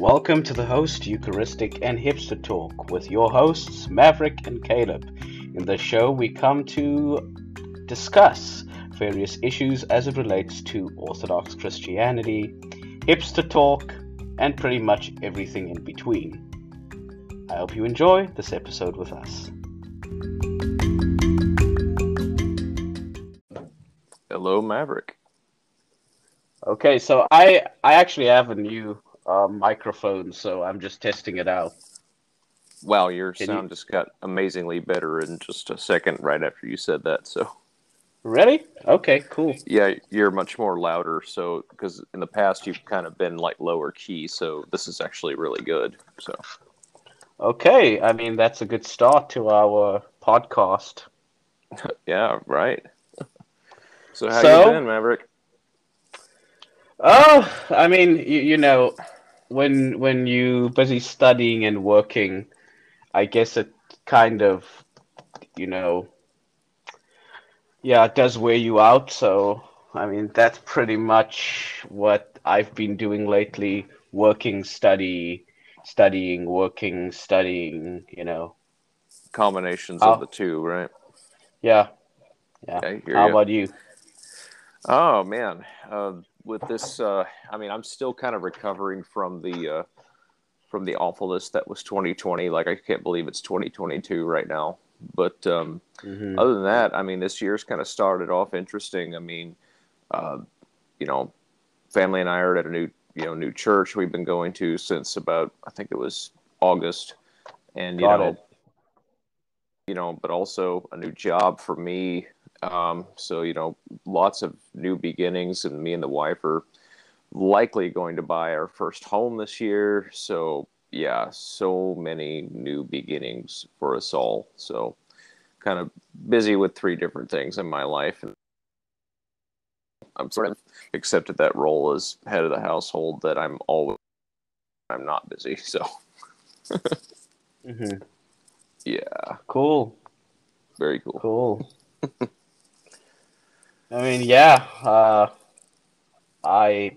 Welcome to the Host Eucharistic and Hipster Talk with your hosts, Maverick and Caleb. In this show, we come to discuss various issues as it relates to Orthodox Christianity, hipster talk, and pretty much everything in between. I hope you enjoy this episode with us. Hello, Maverick. Okay, so I I actually have a new uh, microphone, so I'm just testing it out. Wow, your Can sound you- just got amazingly better in just a second right after you said that. So, Ready? Okay, cool. yeah, you're much more louder. So, because in the past you've kind of been like lower key, so this is actually really good. So, Okay, I mean that's a good start to our podcast. yeah, right. so, how So- you been, Maverick? Oh, I mean, you, you know, when when you busy studying and working, I guess it kind of, you know, yeah, it does wear you out. So, I mean, that's pretty much what I've been doing lately, working, study, studying, working, studying, you know. Combinations Oh. of the two, right? Yeah. Yeah. Okay, How ya. about you? Oh man, uh, with this, uh, I mean, I'm still kind of recovering from the uh, from the awfulness that was 2020. Like, I can't believe it's 2022 right now. But um, hmm other than that, I mean, this year's kind of started off interesting. I mean, uh, you know, family and I are at a new, you know, new church we've been going to since about I think it was August, and you Got know, it. you know, but also a new job for me. Um, so you know, lots of new beginnings, and me and the wife are likely going to buy our first home this year. So yeah, so many new beginnings for us all. So kind of busy with three different things in my life, and I'm sort of accepted that role as head of the household that I'm always I'm not busy. So hmm yeah, Cool. very cool. Cool. I mean, yeah, uh, I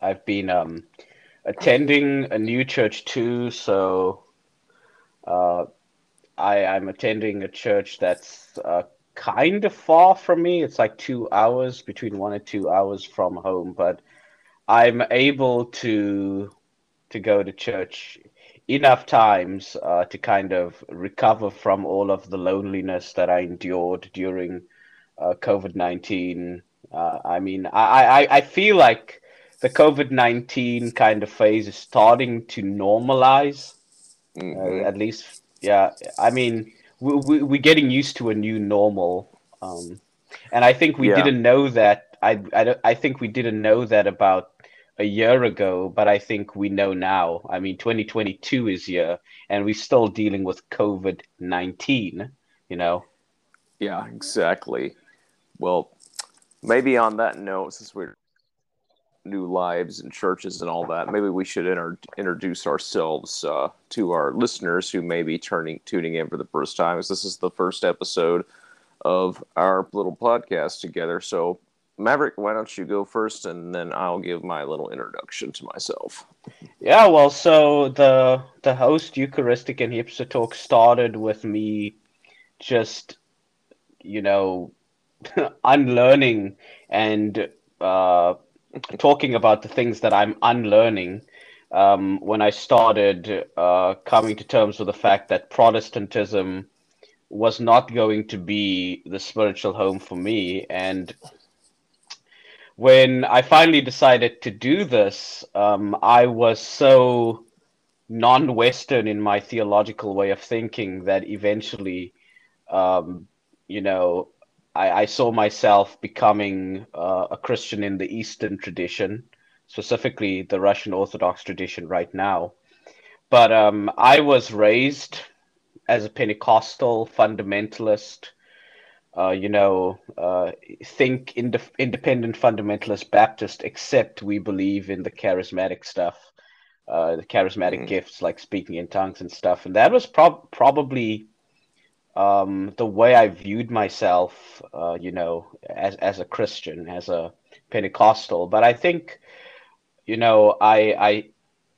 I've been um, attending a new church too, so uh, I I'm attending a church that's uh, kind of far from me. It's like two hours, between one and two hours from home, but I'm able to to go to church enough times uh, to kind of recover from all of the loneliness that I endured during uh, COVID 19. Uh, I mean, I, I, I feel like the COVID 19 kind of phase is starting to normalize, uh, Mhm. at least, yeah. I mean, we, we, we're getting used to a new normal. Um, and I think we Yeah. didn't know that. I, I, I think we didn't know that about a year ago, but I think we know now. I mean, 2022 is here, and we're still dealing with COVID 19, you know? Yeah, exactly. Well, maybe on that note, since we're new lives and churches and all that, maybe we should inter- introduce ourselves uh, to our listeners who may be turning tuning in for the first time, as this is the first episode of our little podcast together. So, Maverick, why don't you go first, and then I'll give my little introduction to myself. Yeah, well, so the the host Eucharistic and Hipster Talk started with me just, you know, unlearning and uh, talking about the things that I'm unlearning. Um, when I started uh, coming to terms with the fact that Protestantism was not going to be the spiritual home for me, and when I finally decided to do this, um, I was so non-Western in my theological way of thinking that eventually, um, you know, I, I saw myself becoming uh, a Christian in the Eastern tradition, specifically the Russian Orthodox tradition right now. But um, I was raised as a Pentecostal fundamentalist uh, you know, uh, think ind- independent fundamentalist Baptist, except we believe in the charismatic stuff, uh, the charismatic Mhm. gifts like speaking in tongues and stuff. And that was prob- probably um, the way I viewed myself, uh, you know, as as a Christian, as a Pentecostal. But I think, you know, I I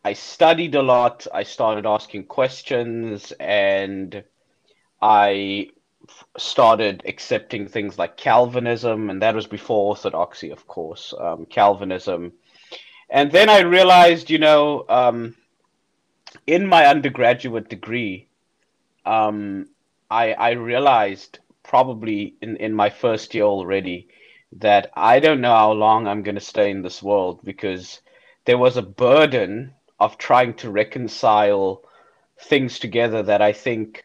I studied a lot. I started asking questions, and I started accepting things like Calvinism, and that was before Orthodoxy, of course. Um, Calvinism, and then I realized, you know, um, in my undergraduate degree, um, I, I realized probably in, in my first year already that I don't know how long I'm going to stay in this world because there was a burden of trying to reconcile things together that I think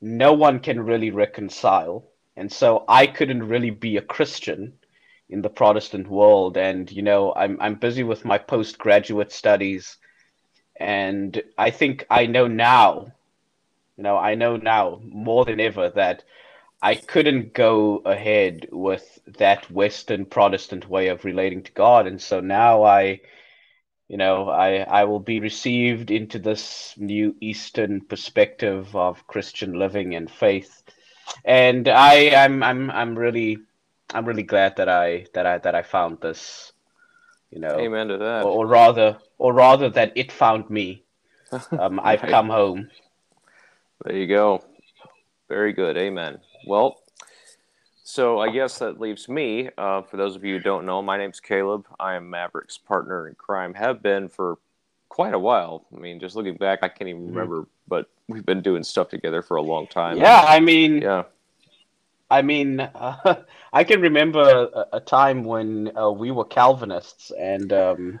no one can really reconcile. And so I couldn't really be a Christian in the Protestant world. And, you know, I'm, I'm busy with my postgraduate studies. And I think I know now, you know, I know now more than ever that I couldn't go ahead with that Western Protestant way of relating to God. And so now I, you know, I, I will be received into this new Eastern perspective of Christian living and faith. And I, I'm, I'm, I'm really, I'm really glad that I, that I, that I found this, you know, Amen to that. or, or rather, or rather that it found me. Um, I've come home. There you go. Very good. Amen. Well, so I guess that leaves me. Uh, for those of you who don't know, my name's Caleb. I am Maverick's partner in crime. Have been for quite a while. I mean, just looking back, I can't even Mhm. remember, but we've been doing stuff together for a long time. Yeah, I mean, Yeah. I mean, uh, I can remember a, a time when uh, we were Calvinists, and um,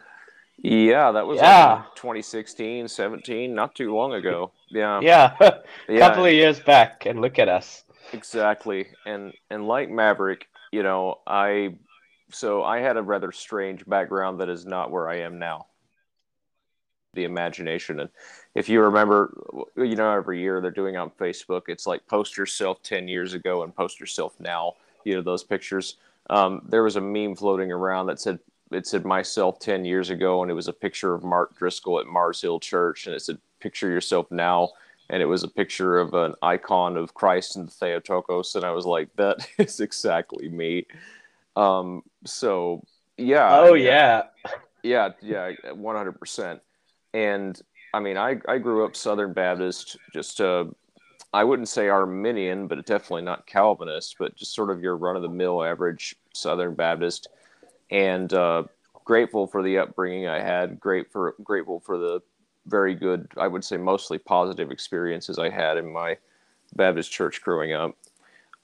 Yeah, that was like Yeah. in 2016, 17, not too long ago. Yeah. yeah, a Yeah. couple of years back, and look at us. Exactly. And and like Maverick, you know, I so I had a rather strange background that is not where I am now. The imagination and if you remember, you know, every year they're doing on Facebook, it's like post yourself 10 years ago and post yourself now, you know, those pictures. Um, there was a meme floating around that said it said myself 10 years ago and it was a picture of Mark Driscoll at Mars Hill Church and it said picture yourself now and it was a picture of an icon of Christ and the Theotokos, and I was like, that is exactly me. Um, so yeah, oh yeah, yeah, yeah, one hundred percent. And I mean, I I grew up Southern Baptist, just uh, I wouldn't say Arminian, but definitely not Calvinist, but just sort of your run of the mill average Southern Baptist, and uh, grateful for the upbringing I had. Great for grateful for the very good, I would say, mostly positive experiences I had in my Baptist church growing up.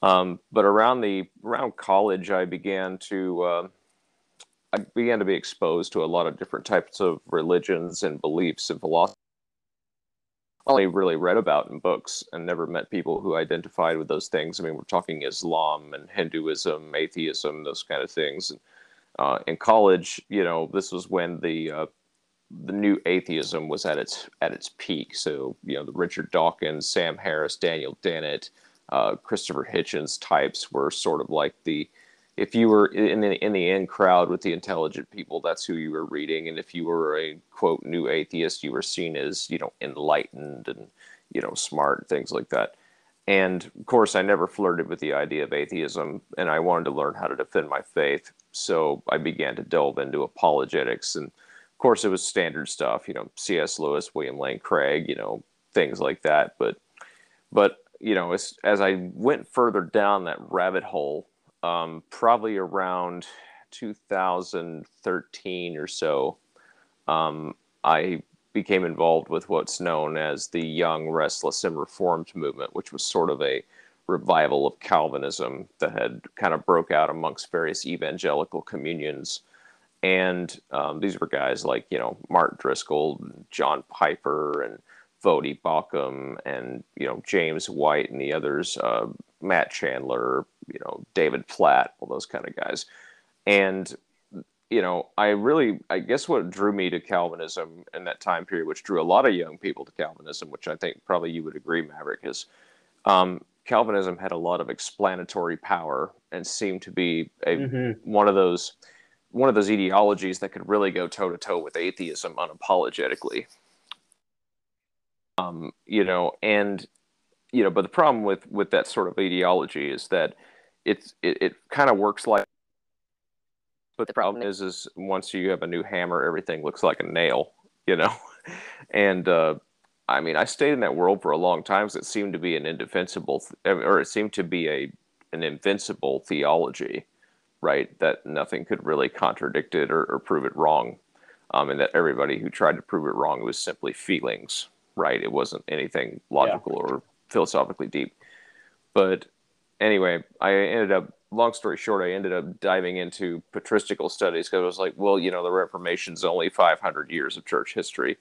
Um, but around the around college, I began to uh, I began to be exposed to a lot of different types of religions and beliefs and philosophy. Only really read about in books and never met people who identified with those things. I mean, we're talking Islam and Hinduism, atheism, those kind of things. And, uh, in college, you know, this was when the uh, the new atheism was at its at its peak. So you know, the Richard Dawkins, Sam Harris, Daniel Dennett, uh, Christopher Hitchens types were sort of like the if you were in the in the in crowd with the intelligent people, that's who you were reading. And if you were a quote new atheist, you were seen as you know enlightened and you know smart and things like that. And of course, I never flirted with the idea of atheism, and I wanted to learn how to defend my faith. So I began to delve into apologetics, and of course, it was standard stuff. You know, C.S. Lewis, William Lane Craig, you know, things like that. But but you know, as as I went further down that rabbit hole, um, probably around 2013 or so, um, I became involved with what's known as the Young, Restless, and Reformed movement, which was sort of a revival of Calvinism that had kind of broke out amongst various evangelical communions. And um, these were guys like, you know, Mark Driscoll, John Piper, and Voddie Baucham, and, you know, James White and the others, uh, Matt Chandler, you know, David Platt, all those kind of guys. And, you know, I really, I guess what drew me to Calvinism in that time period, which drew a lot of young people to Calvinism, which I think probably you would agree, Maverick, is um, Calvinism had a lot of explanatory power and seemed to be a, hmm one of those one of those ideologies that could really go toe to toe with atheism unapologetically. Um, you know, and you know, but the problem with with that sort of ideology is that it's it, it kind of works like. But the problem is, is once you have a new hammer, everything looks like a nail. you know, and uh, I mean, I stayed in that world for a long time because it seemed to be an indefensible, or it seemed to be a an invincible theology, right? That nothing could really contradict it or, or prove it wrong, um, and that everybody who tried to prove it wrong was simply feelings, right? It wasn't anything logical yeah. or philosophically deep. But anyway, I ended up. Long story short, I ended up diving into patristical studies because I was like, well, you know, the Reformation's only 500 years of church history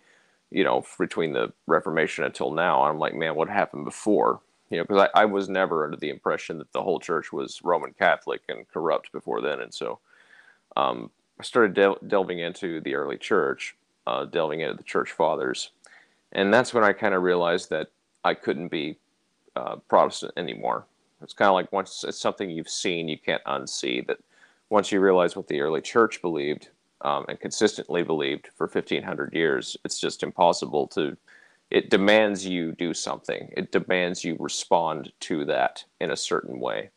you know, between the Reformation until now. I'm like, man, what happened before? You know, because I, I was never under the impression that the whole church was Roman Catholic and corrupt before then. And so um, I started del- delving into the early church, uh, delving into the church fathers. And that's when I kind of realized that I couldn't be uh, Protestant anymore. It's kind of like once it's something you've seen, you can't unsee that once you realize what the early church believed, um, and consistently believed for 1500 years it's just impossible to it demands you do something. It demands you respond to that in a certain way.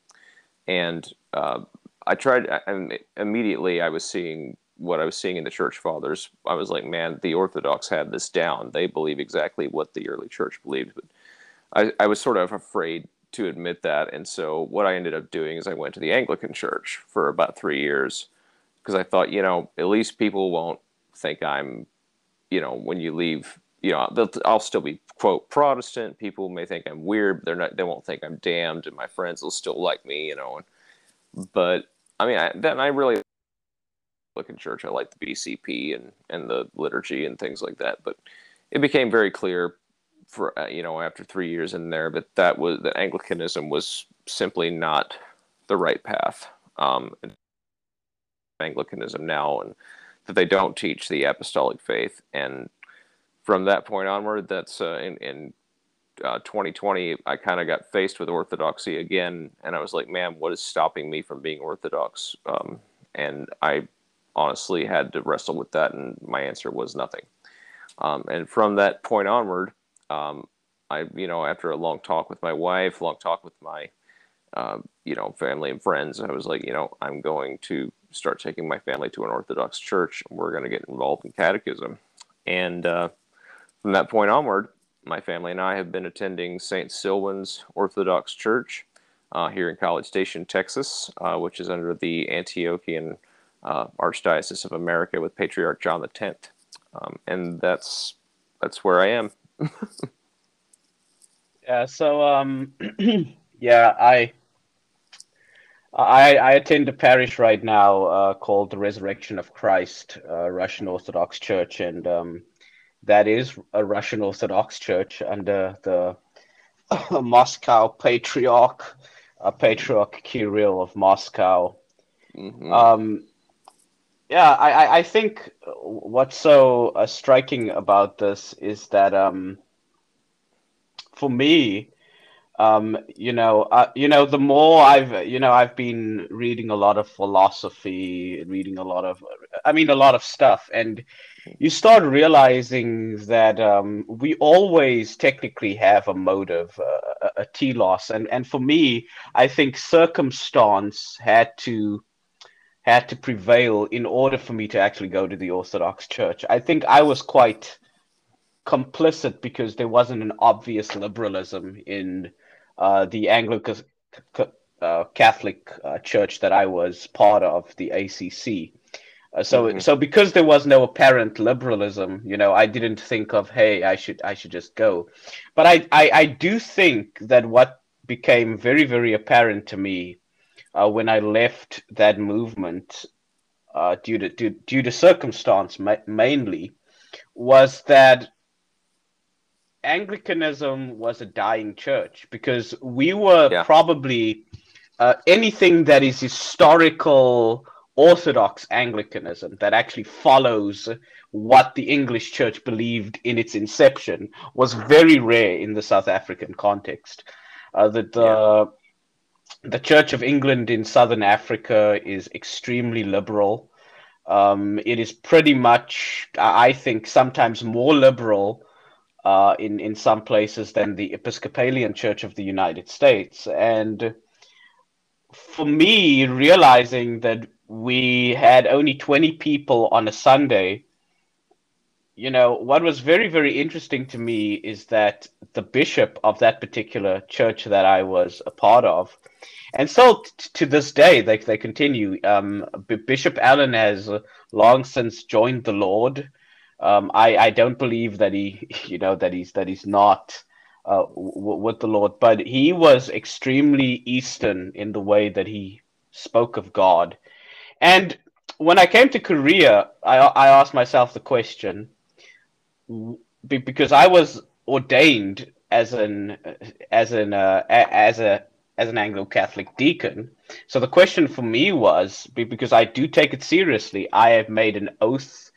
And uh, i tried and immediately i was seeing what i was seeing in the church fathers. I was like man the orthodox had this down. They believe exactly what the early church believed. But i, I was sort of afraid to admit that. And so what i ended up doing is i went to the anglican church for about three years because I thought, you know, at least people won't think I'm, you know, when you leave, you know, I'll still be quote Protestant. People may think I'm weird, but they're not. They won't think I'm damned, and my friends will still like me, you know. But I mean, I, then I really look in church. I like the BCP and and the liturgy and things like that. But it became very clear for uh, you know after three years in there that that was that Anglicanism was simply not the right path. Um, Anglicanism now, and that they don't teach the apostolic faith. And from that point onward, that's uh, in, in uh, 2020, I kind of got faced with orthodoxy again, and I was like, man, what is stopping me from being orthodox? Um, and I honestly had to wrestle with that, and my answer was nothing. Um, and from that point onward, um, I, you know, after a long talk with my wife, long talk with my, uh, you know, family and friends, I was like, you know, I'm going to start taking my family to an Orthodox church. And We're going to get involved in catechism. And uh, from that point onward, my family and I have been attending St. Silvan's Orthodox Church uh, here in College Station, Texas, uh, which is under the Antiochian uh, Archdiocese of America with Patriarch John X. Um, and that's that's where I am. yeah. So um, yeah, I I, I attend a parish right now uh, called the Resurrection of Christ, uh, Russian Orthodox Church, and um, that is a Russian Orthodox Church under the Moscow Patriarch, uh, Patriarch Kirill of Moscow. Mm-hmm. Um, yeah, I, I think what's so uh, striking about this is that um, for me, um, you know, uh, you know, the more I've, you know, I've been reading a lot of philosophy, reading a lot of, I mean, a lot of stuff, and you start realizing that um, we always technically have a motive, uh, a, a and and for me, I think circumstance had to had to prevail in order for me to actually go to the Orthodox Church. I think I was quite complicit because there wasn't an obvious liberalism in uh, the Anglican uh, Catholic uh, church that I was part of, the ACC. Uh, so, mm-hmm. so because there was no apparent liberalism, you know, I didn't think of, hey, I should, I should just go. But I, I, I do think that what became very, very apparent to me uh, when I left that movement, uh, due to due, due to circumstance ma- mainly, was that Anglicanism was a dying church because we were yeah. probably uh, anything that is historical Orthodox Anglicanism that actually follows what the English church believed in its inception was very rare in the South African context. Uh, that the yeah. the Church of England in Southern Africa is extremely liberal. Um, it is pretty much, I think, sometimes more liberal uh, in in some places than the Episcopalian Church of the United States. And for me, realizing that we had only 20 people on a Sunday, you know, what was very, very interesting to me is that the bishop of that particular church that I was a part of, and so t- to this day, they, they continue. Um, B- Bishop Allen has long since joined the Lord. Um, I, I don't believe that he, you know, that he's that he's not uh, w- with the Lord, but he was extremely Eastern in the way that he spoke of God. And when I came to Korea, I, I asked myself the question because I was ordained as an as an uh, as a as an Anglo Catholic deacon. So the question for me was because I do take it seriously. I have made an oath,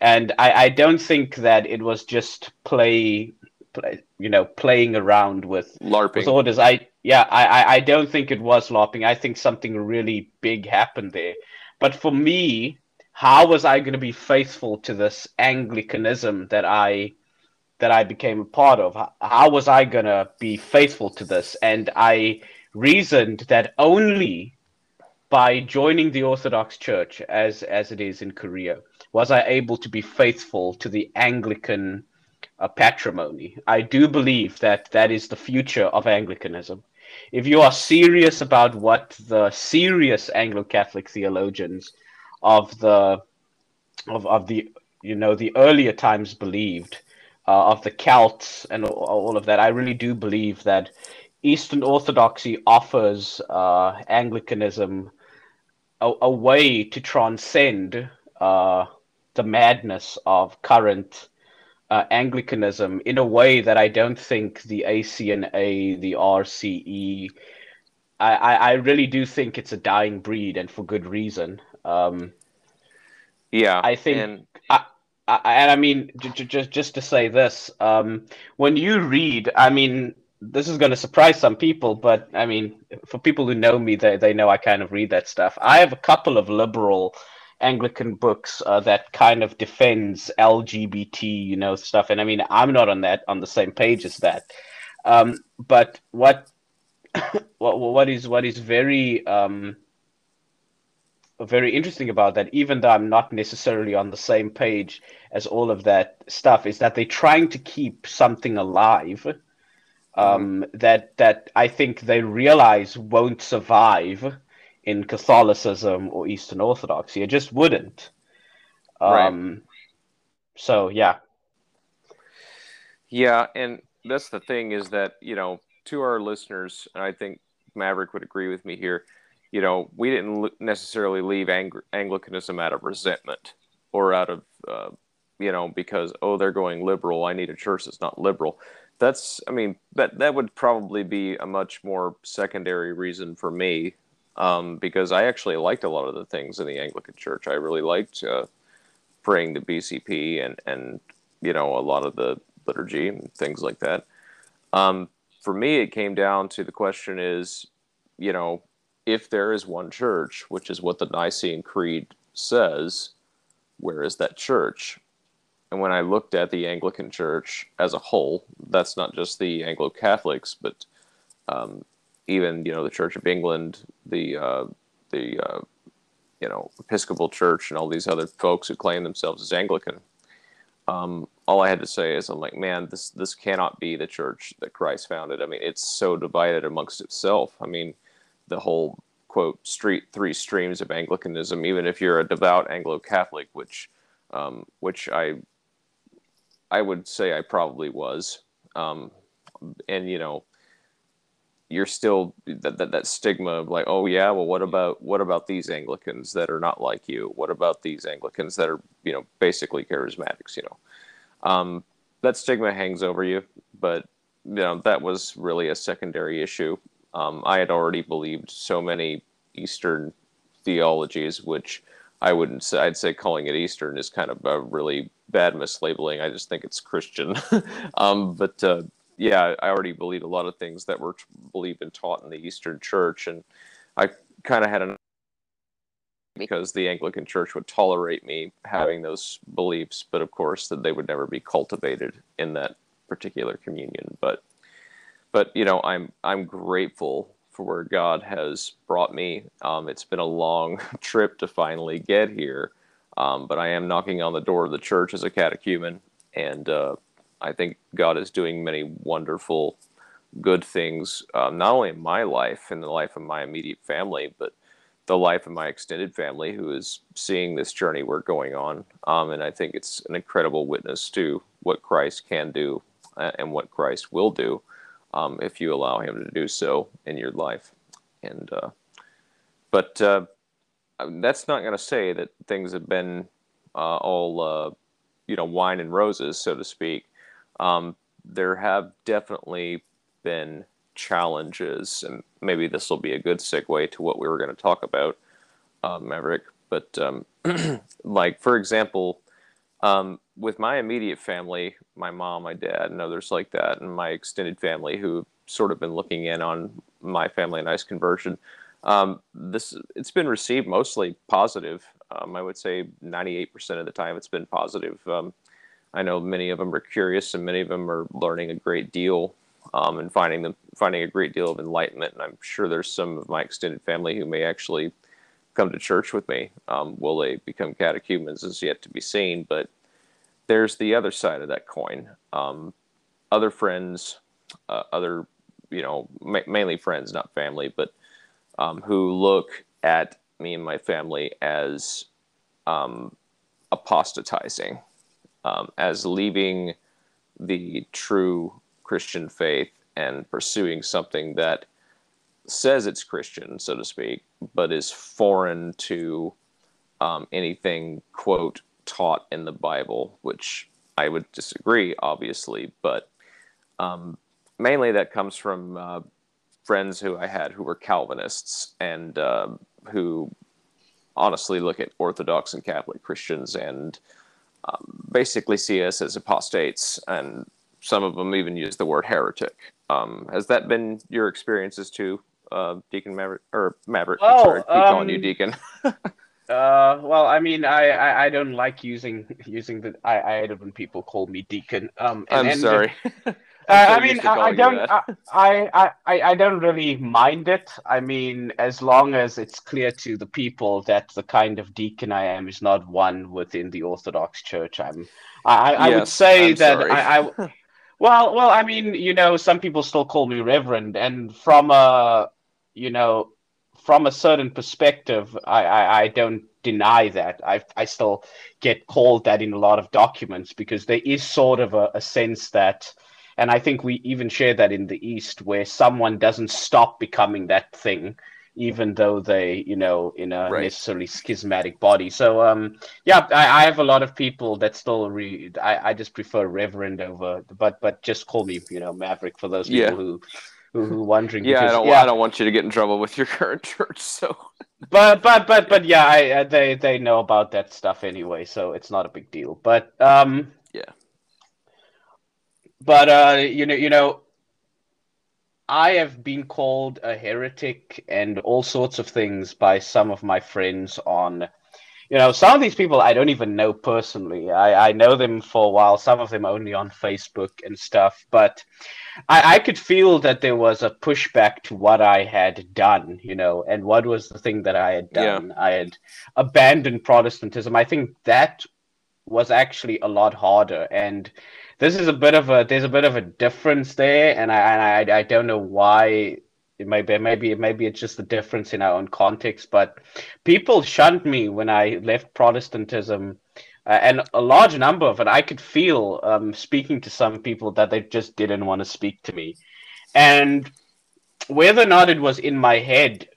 and I, I don't think that it was just play, play you know, playing around with LARPing with orders. I yeah, I I don't think it was LARPing. I think something really big happened there. But for me, how was I going to be faithful to this Anglicanism that I that I became a part of? How was I going to be faithful to this? And I reasoned that only by joining the Orthodox Church as as it is in Korea was I able to be faithful to the Anglican uh, patrimony. I do believe that that is the future of Anglicanism. If you are serious about what the serious Anglo-Catholic theologians of the of, of the you know the earlier times believed uh, of the Celts and all, all, of that. I really do believe that Eastern Orthodoxy offers uh, Anglicanism a, a, way to transcend uh, the madness of current uh, Anglicanism in a way that I don't think the ACNA, the RCE, I, I, I really do think it's a dying breed and for good reason. Um, yeah, I think, and I, I, and I mean, just just to say this, um, when you read, I mean, this is going to surprise some people, but I mean, for people who know me, they they know I kind of read that stuff. I have a couple of liberal Anglican books uh, that kind of defends LGBT, you know, stuff, and I mean, I'm not on that on the same page as that. Um, but what what what is what is very um, very interesting about that, even though I'm not necessarily on the same page as all of that stuff, is that they're trying to keep something alive um, mm-hmm. that that I think they realize won't survive in Catholicism or Eastern Orthodoxy. It just wouldn't. Um, right. So yeah. Yeah, and that's the thing is that you know to our listeners, and I think Maverick would agree with me here you know, we didn't necessarily leave Ang- Anglicanism out of resentment or out of, uh, you know, because oh they're going liberal. I need a church that's not liberal. That's, I mean, that that would probably be a much more secondary reason for me, um, because I actually liked a lot of the things in the Anglican Church. I really liked uh, praying the BCP and and you know a lot of the liturgy and things like that. Um, for me, it came down to the question is, you know, if there is one church, which is what the Nicene Creed says, where is that church? And when I looked at the Anglican Church as a whole, that's not just the Anglo Catholics, but um, even you know the Church of England, the uh, the uh, you know Episcopal Church, and all these other folks who claim themselves as Anglican. Um, all I had to say is, I'm like, man, this this cannot be the church that Christ founded. I mean, it's so divided amongst itself. I mean, the whole quote street three streams of Anglicanism, even if you're a devout Anglo Catholic, which um, which I I would say I probably was, um, and you know you're still that, that that stigma of like oh yeah well what about what about these Anglicans that are not like you what about these Anglicans that are you know basically charismatics you know um, that stigma hangs over you but you know that was really a secondary issue um, I had already believed so many Eastern theologies, which I wouldn't say, I'd say calling it Eastern is kind of a really bad mislabeling. I just think it's Christian. um, but uh, yeah, I already believed a lot of things that were believed and taught in the Eastern Church. And I kind of had an because the Anglican Church would tolerate me having those beliefs, but of course that they would never be cultivated in that particular communion. But but you know, I'm I'm grateful for where God has brought me. Um, it's been a long trip to finally get here, um, but I am knocking on the door of the church as a catechumen, and uh, I think God is doing many wonderful, good things, um, not only in my life and the life of my immediate family, but the life of my extended family who is seeing this journey we're going on. Um, and I think it's an incredible witness to what Christ can do uh, and what Christ will do um, if you allow Him to do so in your life. And uh, but uh, that's not going to say that things have been uh, all uh, you know wine and roses, so to speak. Um, there have definitely been challenges, and maybe this will be a good segue to what we were going to talk about, uh, Maverick. But um, like for example, um, with my immediate family, my mom, my dad, and others like that, and my extended family who sort of been looking in on my family and I's conversion. Um, this it's been received mostly positive. Um, I would say 98% of the time it's been positive. Um, I know many of them are curious, and many of them are learning a great deal um, and finding them finding a great deal of enlightenment. And I'm sure there's some of my extended family who may actually come to church with me. Um, will they become catechumens is yet to be seen, but there's the other side of that coin. Um, other friends, uh, other you know, ma- mainly friends, not family, but um, who look at me and my family as um, apostatizing, um, as leaving the true Christian faith and pursuing something that says it's Christian, so to speak, but is foreign to um, anything, quote, taught in the Bible, which I would disagree, obviously, but um, mainly that comes from uh, friends who I had who were Calvinists and uh, who honestly look at Orthodox and Catholic Christians and um, basically see us as apostates, and some of them even use the word heretic. Um, has that been your experiences too, uh, Deacon Maverick or Maverick? Well, sorry, keep um, calling you um, Deacon. Uh, well, I mean, I, I, I, don't like using using the I, I hate it when people call me deacon. Um, and, I'm and sorry. Uh, I mean, I, I don't, uh, I, I, I, I don't really mind it. I mean, as long as it's clear to the people that the kind of deacon I am is not one within the Orthodox Church. I'm, I, I yes, would say I'm that I, I, well, well, I mean, you know, some people still call me Reverend, and from a, you know, from a certain perspective, I, I, I don't deny that. I, I still get called that in a lot of documents because there is sort of a, a sense that and I think we even share that in the East, where someone doesn't stop becoming that thing, even though they, you know, in a right. necessarily schismatic body. So, um, yeah, I, I, have a lot of people that still read. I, I just prefer Reverend over, but but just call me, you know, Maverick for those people yeah. who. Who, who wondering? Yeah, because, I don't. Yeah. I don't want you to get in trouble with your current church. So, but but but but yeah, I, uh, they they know about that stuff anyway, so it's not a big deal. But um, but uh, you know, you know, I have been called a heretic and all sorts of things by some of my friends on. You know, some of these people I don't even know personally. I, I know them for a while, some of them only on Facebook and stuff. But I, I could feel that there was a pushback to what I had done, you know, and what was the thing that I had done. Yeah. I had abandoned Protestantism. I think that was actually a lot harder. And this is a bit of a there's a bit of a difference there, and I and I, I don't know why. It may be maybe maybe it's just the difference in our own context, but people shunned me when I left Protestantism. Uh, and a large number of it, I could feel um, speaking to some people that they just didn't want to speak to me. And whether or not it was in my head,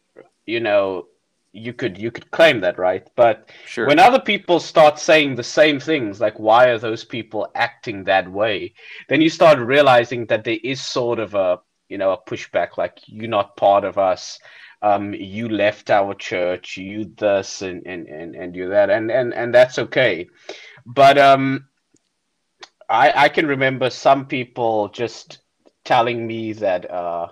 you know, you could you could claim that right? But sure. when other people start saying the same things like why are those people acting that way? Then you start realizing that there is sort of a you know a pushback like you're not part of us. Um you left our church. You this and and and, and you that. And and and that's okay. But um i i can remember some people just telling me that uh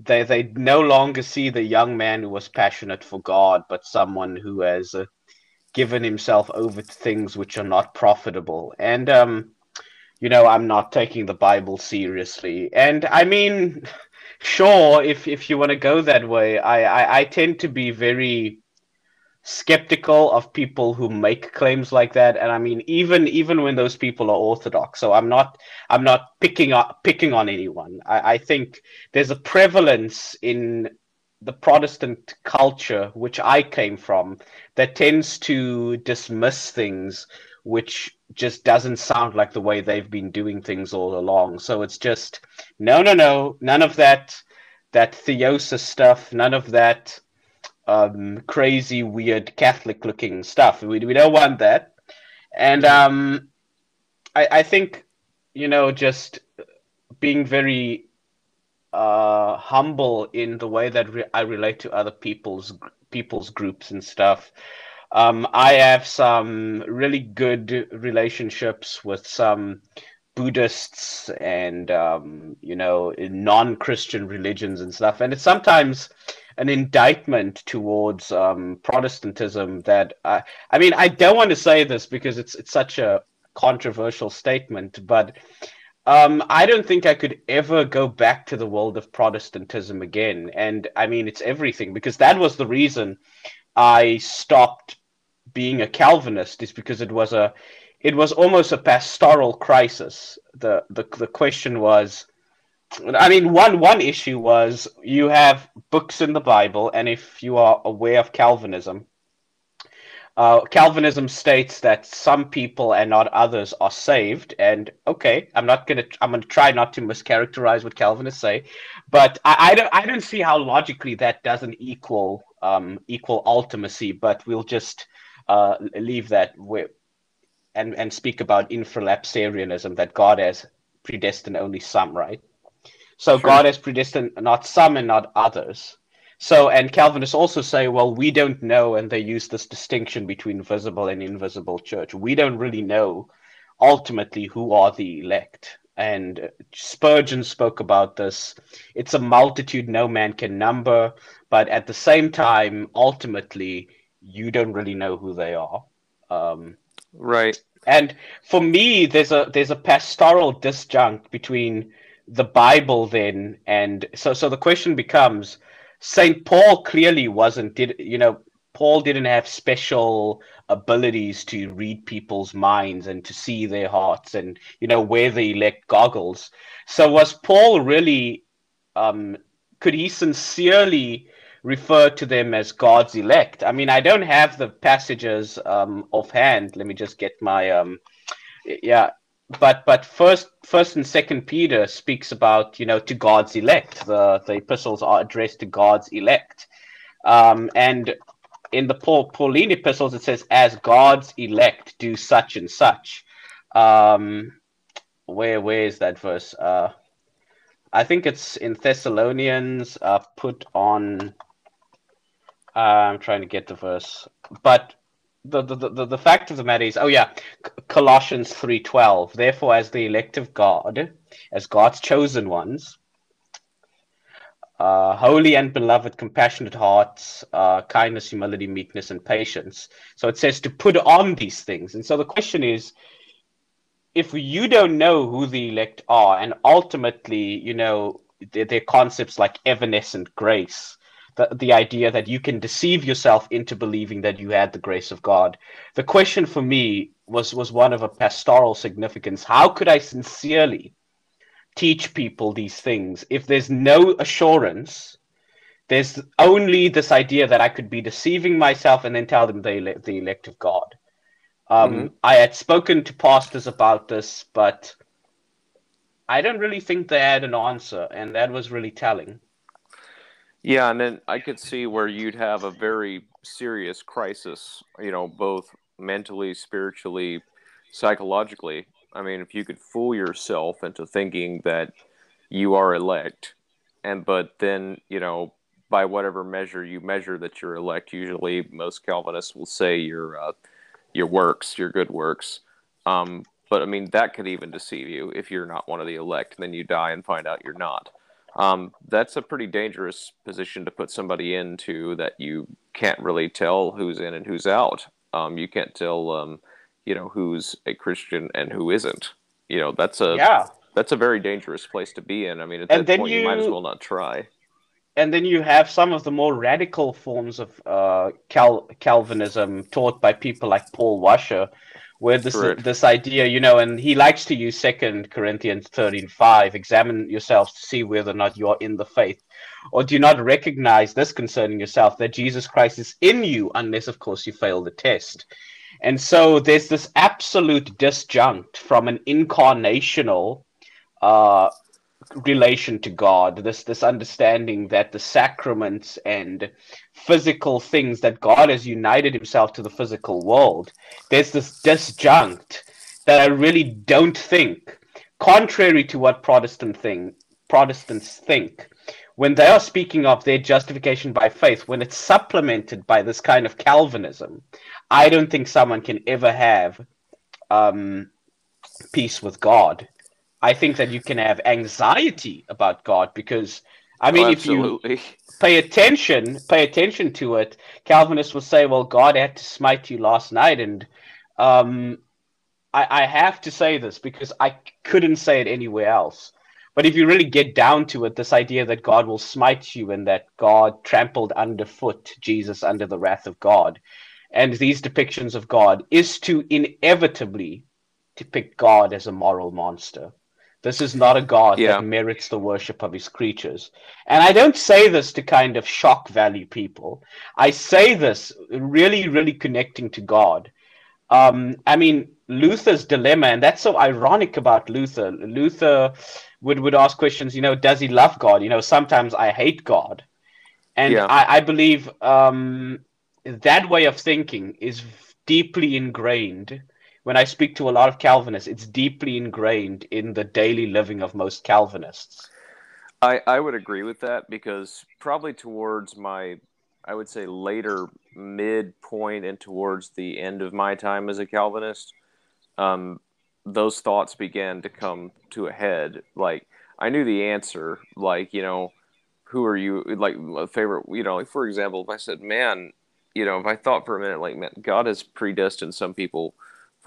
they they no longer see the young man who was passionate for God, but someone who has uh, given himself over to things which are not profitable. And um, you know, I'm not taking the Bible seriously. And I mean, sure, if if you want to go that way, I, I I tend to be very skeptical of people who make claims like that. And i mean even even when those people are orthodox. So i'm not i'm not picking up picking on anyone. I, I think there's a prevalence in the protestant culture which i came from that tends to dismiss things which just doesn't sound like the way they've been doing things all along. So it's just no no no none of that that theosis stuff none of that um, crazy, weird Catholic looking stuff. We, we don't want that. And um, I, I think, you know, just being very uh, humble in the way that re- I relate to other people's people's groups and stuff. Um, I have some really good relationships with some Buddhists and um, you know non-Christian religions and stuff, and it's sometimes an indictment towards um, Protestantism that I, I mean I don't want to say this because it's it's such a controversial statement, but um, I don't think I could ever go back to the world of Protestantism again. And I mean it's everything because that was the reason I stopped being a Calvinist is because it was a it was almost a pastoral crisis. The the the question was I mean, one one issue was you have books in the Bible, and if you are aware of Calvinism, uh, Calvinism states that some people and not others are saved. And okay, I'm not gonna I'm gonna try not to mischaracterize what Calvinists say, but I, I don't I don't see how logically that doesn't equal um, equal ultimacy. But we'll just uh, leave that with, and and speak about infralapsarianism that God has predestined only some, right? So sure. God has predestined not some and not others. So, and Calvinists also say, well, we don't know, and they use this distinction between visible and invisible church. We don't really know ultimately who are the elect. And Spurgeon spoke about this. It's a multitude no man can number, but at the same time, ultimately, you don't really know who they are. Um, right. And for me, there's a there's a pastoral disjunct between the Bible then, and so so the question becomes: Saint Paul clearly wasn't did you know Paul didn't have special abilities to read people's minds and to see their hearts and you know wear the elect goggles. So was Paul really? Um, could he sincerely refer to them as God's elect? I mean, I don't have the passages um, offhand. Let me just get my um, yeah. But but first first and second peter speaks about you know to god's elect. The the epistles are addressed to god's elect. Um, and in the Paul, pauline epistles it says as god's elect do such and such. Um, where where is that verse? Uh, i think it's in thessalonians uh, put on i'm trying to get the verse but the, the, the, the fact of the matter is, oh yeah, Colossians 3.12, therefore as the elect of God, as God's chosen ones, uh, holy and beloved, compassionate hearts, uh, kindness, humility, meekness, and patience. So it says to put on these things. And so the question is, if you don't know who the elect are, and ultimately, you know, their, their concepts like evanescent grace, the, the idea that you can deceive yourself into believing that you had the grace of God. The question for me was was one of a pastoral significance. How could I sincerely teach people these things if there's no assurance? There's only this idea that I could be deceiving myself and then tell them they the elect of God. Um, mm-hmm. I had spoken to pastors about this, but I don't really think they had an answer, and that was really telling. Yeah, and then I could see where you'd have a very serious crisis, you know, both mentally, spiritually, psychologically. I mean, if you could fool yourself into thinking that you are elect, and but then, you know, by whatever measure you measure that you're elect, usually most Calvinists will say your uh, your works, your good works. Um, but I mean, that could even deceive you if you're not one of the elect, and then you die and find out you're not um, that's a pretty dangerous position to put somebody into that you can't really tell who's in and who's out. Um, you can't tell, um, you know, who's a Christian and who isn't. You know, that's a yeah. that's a very dangerous place to be in. I mean, at and that point, you... you might as well not try. and then you have some of the more radical forms of uh, Cal- Calvinism taught by people like Paul Washer, where this Correct. this idea, you know, and he likes to use Second Corinthians thirteen five. Examine yourselves to see whether or not you are in the faith, or do not recognize this concerning yourself that Jesus Christ is in you, unless of course you fail the test. And so there's this absolute disjunct from an incarnational uh, relation to God, this this understanding that the sacraments and physical things that God has united himself to the physical world, there's this disjunct that I really don't think, contrary to what Protestant thing Protestants think, when they are speaking of their justification by faith, when it's supplemented by this kind of Calvinism, I don't think someone can ever have um, peace with God I think that you can have anxiety about God because I mean, oh, if you pay attention, pay attention to it, Calvinists will say, "Well, God had to smite you last night," and um, I, I have to say this because I couldn't say it anywhere else. But if you really get down to it, this idea that God will smite you and that God trampled underfoot Jesus under the wrath of God, and these depictions of God is to inevitably depict God as a moral monster. This is not a God yeah. that merits the worship of his creatures. And I don't say this to kind of shock value people. I say this really, really connecting to God. Um, I mean, Luther's dilemma, and that's so ironic about Luther. Luther would, would ask questions, you know, does he love God? You know, sometimes I hate God. And yeah. I, I believe um, that way of thinking is deeply ingrained when I speak to a lot of Calvinists, it's deeply ingrained in the daily living of most Calvinists. I, I would agree with that because probably towards my, I would say later midpoint and towards the end of my time as a Calvinist, um, those thoughts began to come to a head. Like I knew the answer, like you know, who are you? Like a favorite, you know, like for example, if I said, man, you know, if I thought for a minute, like man, God has predestined some people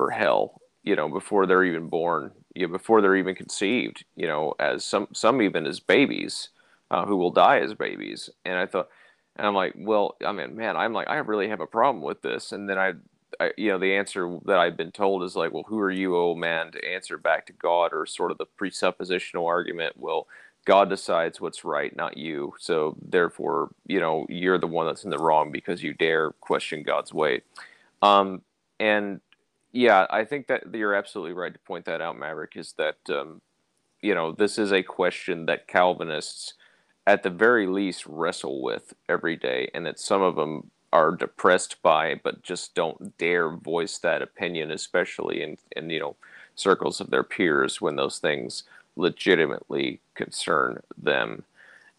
hell you know before they're even born you know, before they're even conceived you know as some some even as babies uh, who will die as babies. And i thought and i'm like well i mean man i'm like i really have a problem with this. And then I, I you know the answer that i've been told is like well who are you old man to answer back to god or sort of the presuppositional argument? Well god decides what's right not you. So therefore you know you're the one that's in the wrong because you dare question god's way. Um, and yeah, I think that you're absolutely right to point that out, Maverick. Is that um, you know this is a question that Calvinists, at the very least, wrestle with every day, and that some of them are depressed by, but just don't dare voice that opinion, especially in in you know circles of their peers when those things legitimately concern them.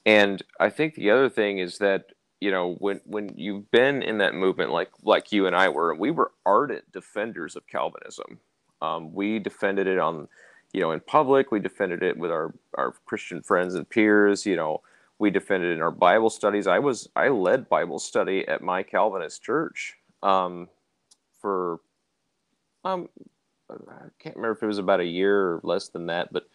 And I think the other thing is that you know when when you've been in that movement like like you and I were we were ardent defenders of Calvinism. Um, we defended it on you know in public. We defended it with our our Christian friends and peers you know. We defended it in our Bible studies. I was I led Bible study at my Calvinist church um, for um I can't remember if it was about a year or less than that but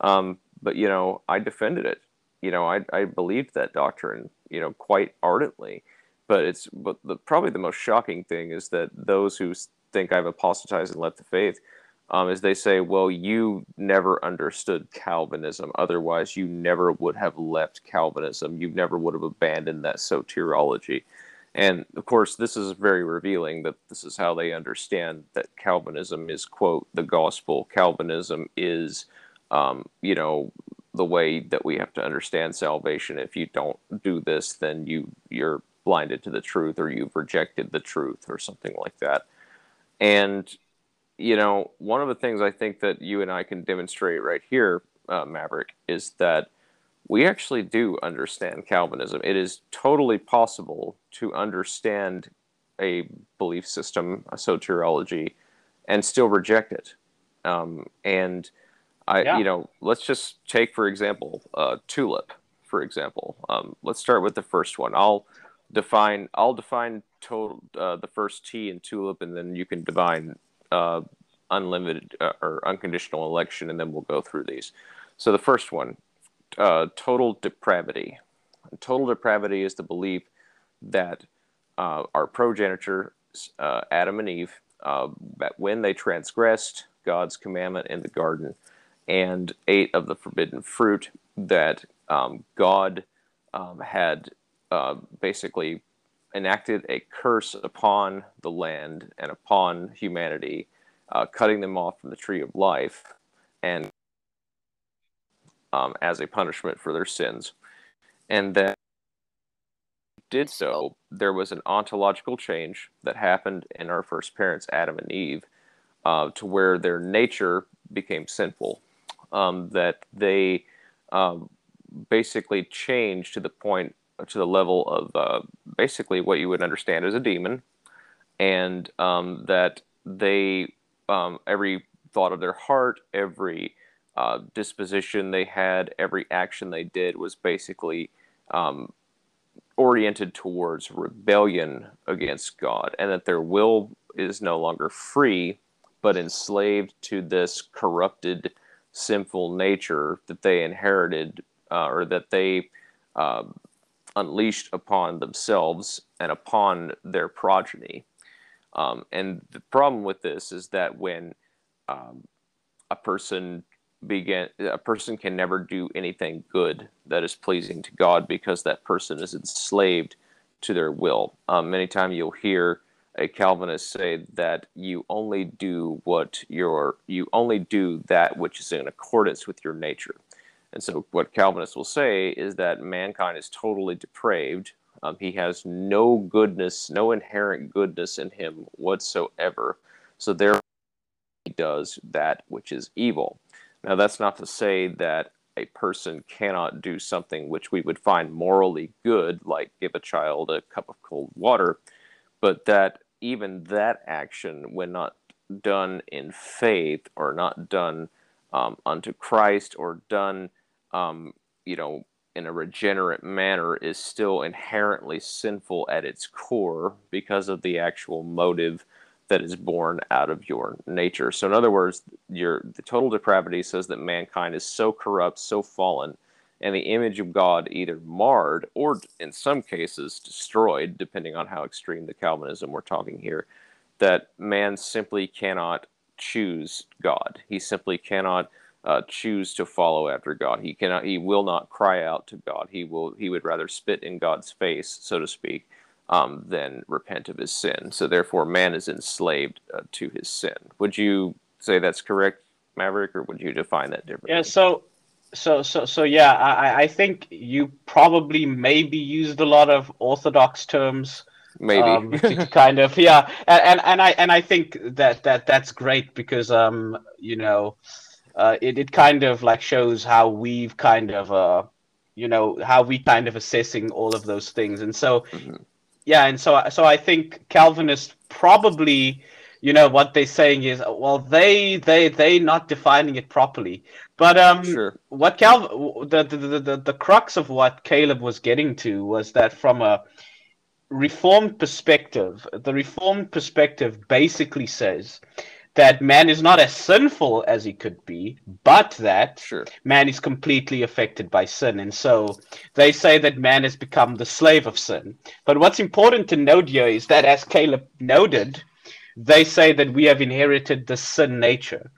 um, but you know I defended it. You know I I believed that doctrine you know quite ardently. But it's but the, probably the most shocking thing is that those who think I've apostatized and left the faith um, is they say, well, you never understood Calvinism. Otherwise, you never would have left Calvinism. You never would have abandoned that soteriology. And of course, this is very revealing that this is how they understand that Calvinism is, quote, the gospel. Calvinism is, um, you know, the way that we have to understand salvation. If you don't do this, then you you're blinded to the truth, or you've rejected the truth, or something like that. And you know, one of the things I think that you and I can demonstrate right here, uh, Maverick, is that we actually do understand Calvinism. It is totally possible to understand a belief system, a soteriology, and still reject it. Um, and I, yeah. you know, let's just take for example, uh, tulip. For example, um, let's start with the first one. I'll define. I'll define total uh, the first T in tulip, and then you can define uh, unlimited uh, or unconditional election, and then we'll go through these. So the first one, uh, total depravity. Total depravity is the belief that uh, our progenitor, uh, Adam and Eve, uh, that when they transgressed God's commandment in the garden and ate of the forbidden fruit, that um, God um, had uh, basically enacted a curse upon the land and upon humanity, uh, cutting them off from the tree of life, and um, as a punishment for their sins. And then did so, there was an ontological change that happened in our first parents, Adam and Eve, uh, to where their nature became sinful. Um, that they um, basically change to the point, to the level of uh, basically what you would understand as a demon, and um, that they, um, every thought of their heart, every uh, disposition they had, every action they did was basically um, oriented towards rebellion against God, and that their will is no longer free, but enslaved to this corrupted, sinful nature that they inherited uh, or that they uh, unleashed upon themselves and upon their progeny. Um, and the problem with this is that when um, a person begin a person can never do anything good that is pleasing to God because that person is enslaved to their will. Um, many times you'll hear a Calvinist say that you only do what your you only do that which is in accordance with your nature. And so what Calvinists will say is that mankind is totally depraved. Um, he has no goodness, no inherent goodness in him whatsoever. So therefore he does that which is evil. Now, that's not to say that a person cannot do something which we would find morally good, like give a child a cup of cold water, but that even that action, when not done in faith or not done um, unto Christ or done, um, you know, in a regenerate manner, is still inherently sinful at its core because of the actual motive that is born out of your nature. So, in other words, your the total depravity says that mankind is so corrupt, so fallen, and the image of God either marred or, in some cases, destroyed, depending on how extreme the Calvinism we're talking here, that man simply cannot choose God. He simply cannot uh, choose to follow after God. He cannot. He will not cry out to God. He will. He would rather spit in God's face, so to speak um, than repent of his sin. So therefore, man is enslaved uh, to his sin. Would you say that's correct, Maverick, or would you define that differently? Yeah. So, so, so, so, yeah. I, I think you probably maybe used a lot of orthodox terms. Maybe um, to, kind of yeah, and, and I and I think that that that's great because um you know, uh, it it kind of like shows how we've kind of uh you know how we kind of assessing all of those things and so mm-hmm yeah, and so so I think calvinist probably, you know, what they're saying is, well, they they they not defining it properly. But um, sure. what Cal the, the the the crux of what Caleb was getting to was that from a reformed perspective, the reformed perspective basically says that man is not as sinful as he could be, but that sure. man is completely affected by sin. And so they say that man has become the slave of sin. But what's important to note here is that, as Caleb noted, they say that we have inherited the sin nature.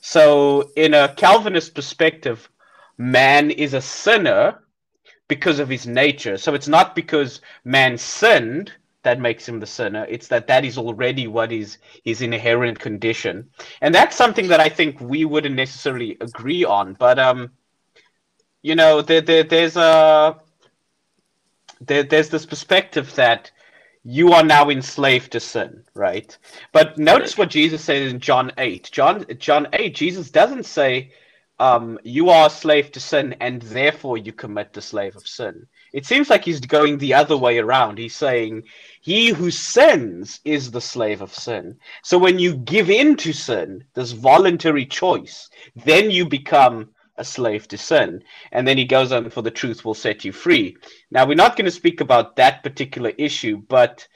So, in a Calvinist perspective, man is a sinner because of his nature. So, it's not because man sinned that makes him the sinner. It's that that is already what is his inherent condition, and that's something that I think we wouldn't necessarily agree on. But um, you know, there, there there's a there, there's this perspective that you are now enslaved to sin, right? But notice what Jesus says in John eight. John John eight, Jesus doesn't say. Um, you are a slave to sin, and therefore you commit the slave of sin. It seems like he's going the other way around. He's saying, He who sins is the slave of sin. So when you give in to sin, this voluntary choice, then you become a slave to sin. And then he goes on, For the truth will set you free. Now, we're not going to speak about that particular issue, but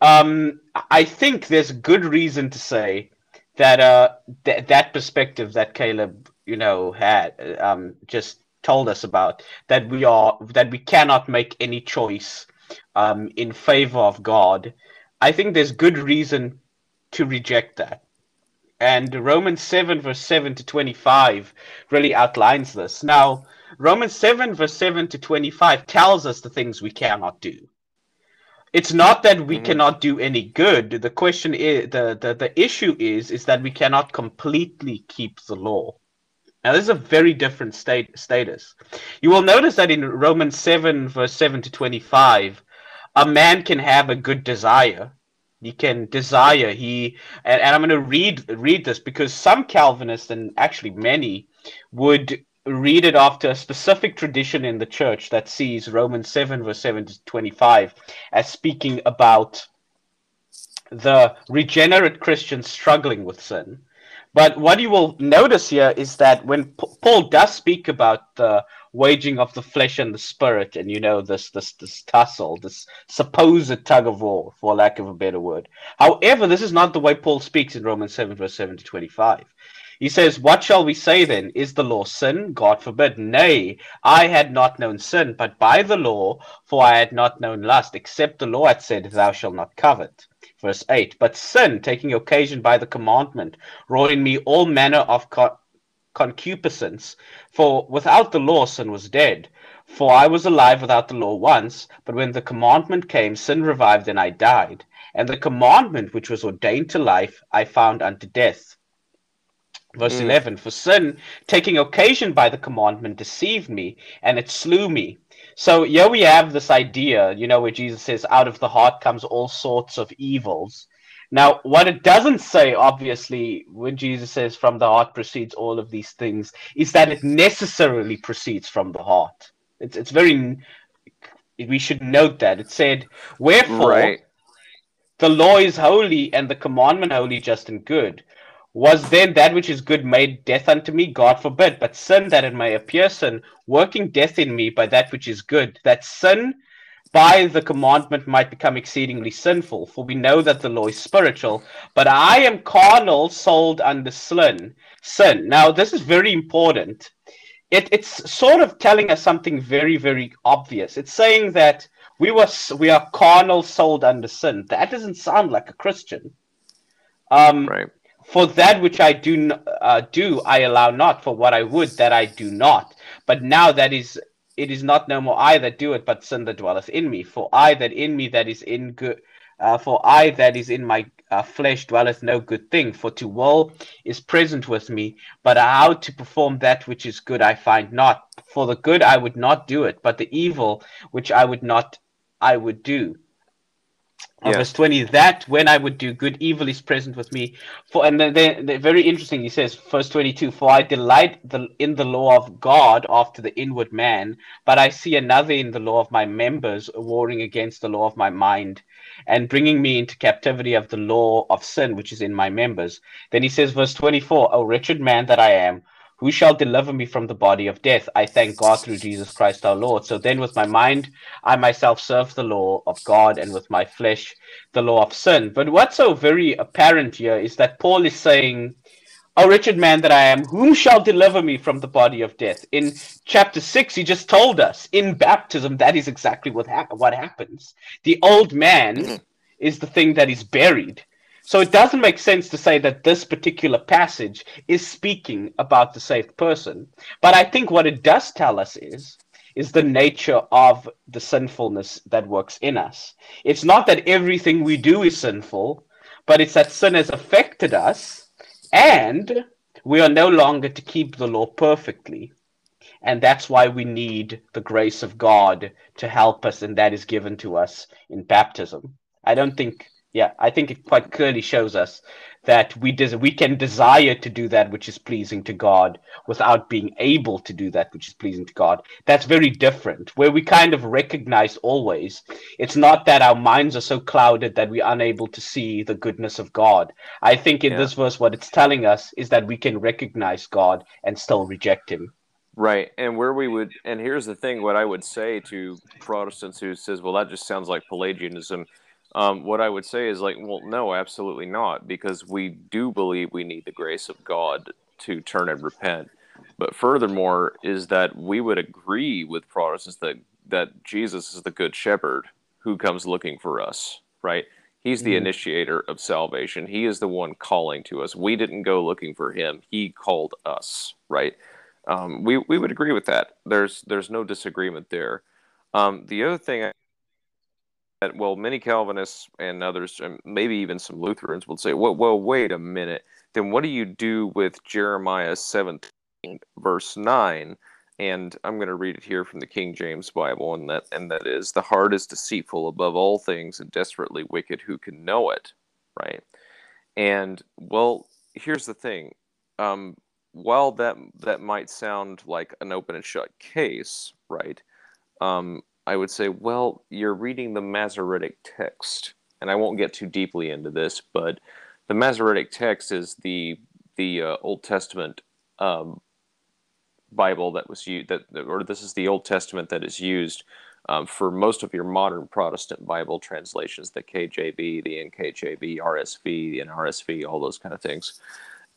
um, I think there's good reason to say that uh, th- that perspective that Caleb, you know, had um, just told us about that we are that we cannot make any choice um, in favor of God, I think there's good reason to reject that. And Romans 7, verse 7 to 25 really outlines this. Now, Romans 7, verse 7 to 25 tells us the things we cannot do. It's not that we mm-hmm. cannot do any good. The question is the, the, the issue is is that we cannot completely keep the law. Now, this is a very different state status. You will notice that in Romans 7, verse 7 to 25, a man can have a good desire. He can desire. He and, and I'm going to read read this because some Calvinists and actually many would read it after a specific tradition in the church that sees Romans 7 verse 7 to 25 as speaking about the regenerate Christian struggling with sin. But what you will notice here is that when P- Paul does speak about the waging of the flesh and the spirit, and you know this this this tussle, this supposed tug of war, for lack of a better word. However, this is not the way Paul speaks in Romans seven verse seven to twenty five. He says, What shall we say then? Is the law sin? God forbid. Nay, I had not known sin, but by the law, for I had not known lust, except the law had said, Thou shalt not covet. Verse 8 But sin, taking occasion by the commandment, wrought in me all manner of co- concupiscence. For without the law, sin was dead. For I was alive without the law once, but when the commandment came, sin revived and I died. And the commandment which was ordained to life, I found unto death. Verse mm. 11 For sin, taking occasion by the commandment, deceived me, and it slew me. So here we have this idea, you know, where Jesus says, out of the heart comes all sorts of evils. Now, what it doesn't say, obviously, when Jesus says from the heart proceeds all of these things, is that it necessarily proceeds from the heart. It's, it's very, we should note that. It said, Wherefore, right. the law is holy and the commandment holy, just and good. Was then that which is good made death unto me? God forbid. But sin, that it may appear sin, working death in me by that which is good, that sin by the commandment might become exceedingly sinful. For we know that the law is spiritual, but I am carnal, sold under sin. Sin. Now, this is very important. It, it's sort of telling us something very, very obvious. It's saying that we were we are carnal, sold under sin. That doesn't sound like a Christian. Um, right. For that which I do uh, do, I allow not. For what I would, that I do not. But now that is it is not no more I that do it, but sin that dwelleth in me. For I that in me that is in good, uh, for I that is in my uh, flesh dwelleth no good thing. For to will is present with me, but how to perform that which is good I find not. For the good I would not do it, but the evil which I would not I would do. Yeah. Verse 20, that when I would do good, evil is present with me. For and then, then very interesting, he says, verse 22, for I delight the, in the law of God after the inward man, but I see another in the law of my members, warring against the law of my mind, and bringing me into captivity of the law of sin which is in my members. Then he says, verse 24, O wretched man that I am, who shall deliver me from the body of death? I thank God through Jesus Christ our Lord. So then, with my mind, I myself serve the law of God, and with my flesh, the law of sin. But what's so very apparent here is that Paul is saying, O wretched man that I am, whom shall deliver me from the body of death? In chapter 6, he just told us in baptism that is exactly what, ha- what happens. The old man mm-hmm. is the thing that is buried so it doesn't make sense to say that this particular passage is speaking about the saved person. But I think what it does tell us is is the nature of the sinfulness that works in us. It's not that everything we do is sinful, but it's that sin has affected us and we are no longer to keep the law perfectly. And that's why we need the grace of God to help us, and that is given to us in baptism. I don't think yeah, I think it quite clearly shows us that we des- we can desire to do that which is pleasing to God without being able to do that which is pleasing to God. That's very different. Where we kind of recognize always, it's not that our minds are so clouded that we're unable to see the goodness of God. I think in yeah. this verse, what it's telling us is that we can recognize God and still reject Him. Right. And where we would, and here's the thing what I would say to Protestants who says, well, that just sounds like Pelagianism um, what I would say is like, well, no, absolutely not, because we do believe we need the grace of God to turn and repent. But furthermore, is that we would agree with Protestants that that Jesus is the good shepherd who comes looking for us, right? He's the mm. initiator of salvation. He is the one calling to us. We didn't go looking for him. He called us, right? Um, we we would agree with that. There's there's no disagreement there. Um, the other thing that well, many Calvinists and others, and maybe even some Lutherans, would say, well, well, wait a minute. Then what do you do with Jeremiah 17, verse 9? And I'm going to read it here from the King James Bible, and that and that is, the heart is deceitful above all things and desperately wicked. Who can know it? Right. And well, here's the thing. Um, while that that might sound like an open and shut case, right? Um, I would say, well, you're reading the Masoretic text, and I won't get too deeply into this, but the Masoretic text is the the uh, Old Testament um, Bible that was used that, or this is the Old Testament that is used um, for most of your modern Protestant Bible translations, the KJV, the NKJV, RSV, the NRSV, all those kind of things.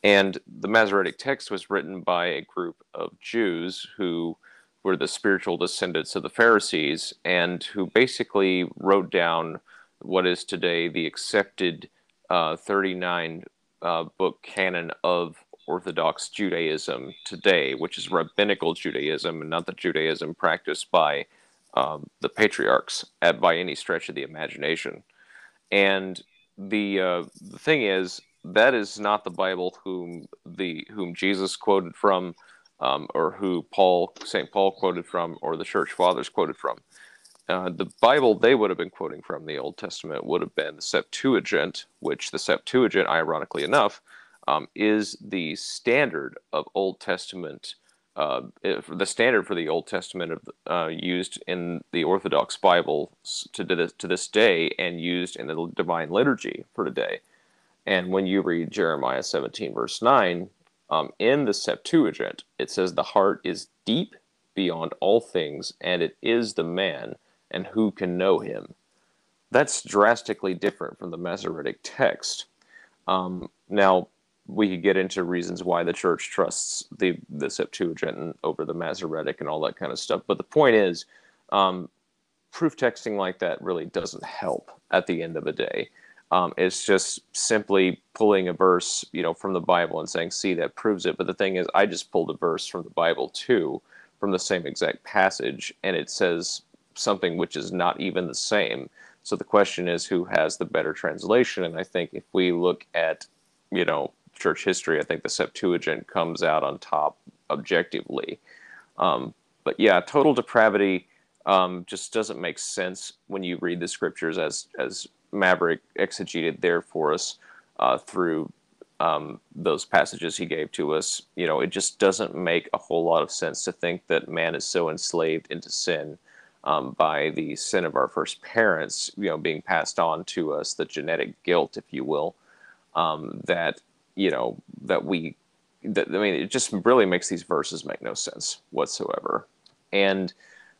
And the Masoretic text was written by a group of Jews who were the spiritual descendants of the Pharisees and who basically wrote down what is today the accepted uh, 39 uh, book canon of Orthodox Judaism today, which is rabbinical Judaism and not the Judaism practiced by um, the patriarchs at, by any stretch of the imagination. And the uh, the thing is, that is not the Bible whom the whom Jesus quoted from um, or who Paul St. Paul quoted from, or the church fathers quoted from. Uh, the Bible they would have been quoting from the Old Testament would have been the Septuagint, which the Septuagint, ironically enough, um, is the standard of Old Testament, uh, the standard for the Old Testament of, uh, used in the Orthodox Bible to this, to this day and used in the Divine Liturgy for today. And when you read Jeremiah 17, verse 9, um, in the Septuagint, it says, The heart is deep beyond all things, and it is the man, and who can know him? That's drastically different from the Masoretic text. Um, now, we could get into reasons why the church trusts the, the Septuagint over the Masoretic and all that kind of stuff. But the point is, um, proof texting like that really doesn't help at the end of the day. Um, it's just simply pulling a verse, you know, from the Bible and saying, "See, that proves it." But the thing is, I just pulled a verse from the Bible too, from the same exact passage, and it says something which is not even the same. So the question is, who has the better translation? And I think if we look at, you know, church history, I think the Septuagint comes out on top objectively. Um, but yeah, total depravity um, just doesn't make sense when you read the scriptures as as Maverick exegeted there for us uh, through um, those passages he gave to us. You know, it just doesn't make a whole lot of sense to think that man is so enslaved into sin um, by the sin of our first parents, you know, being passed on to us, the genetic guilt, if you will, um, that, you know, that we, that, I mean, it just really makes these verses make no sense whatsoever. And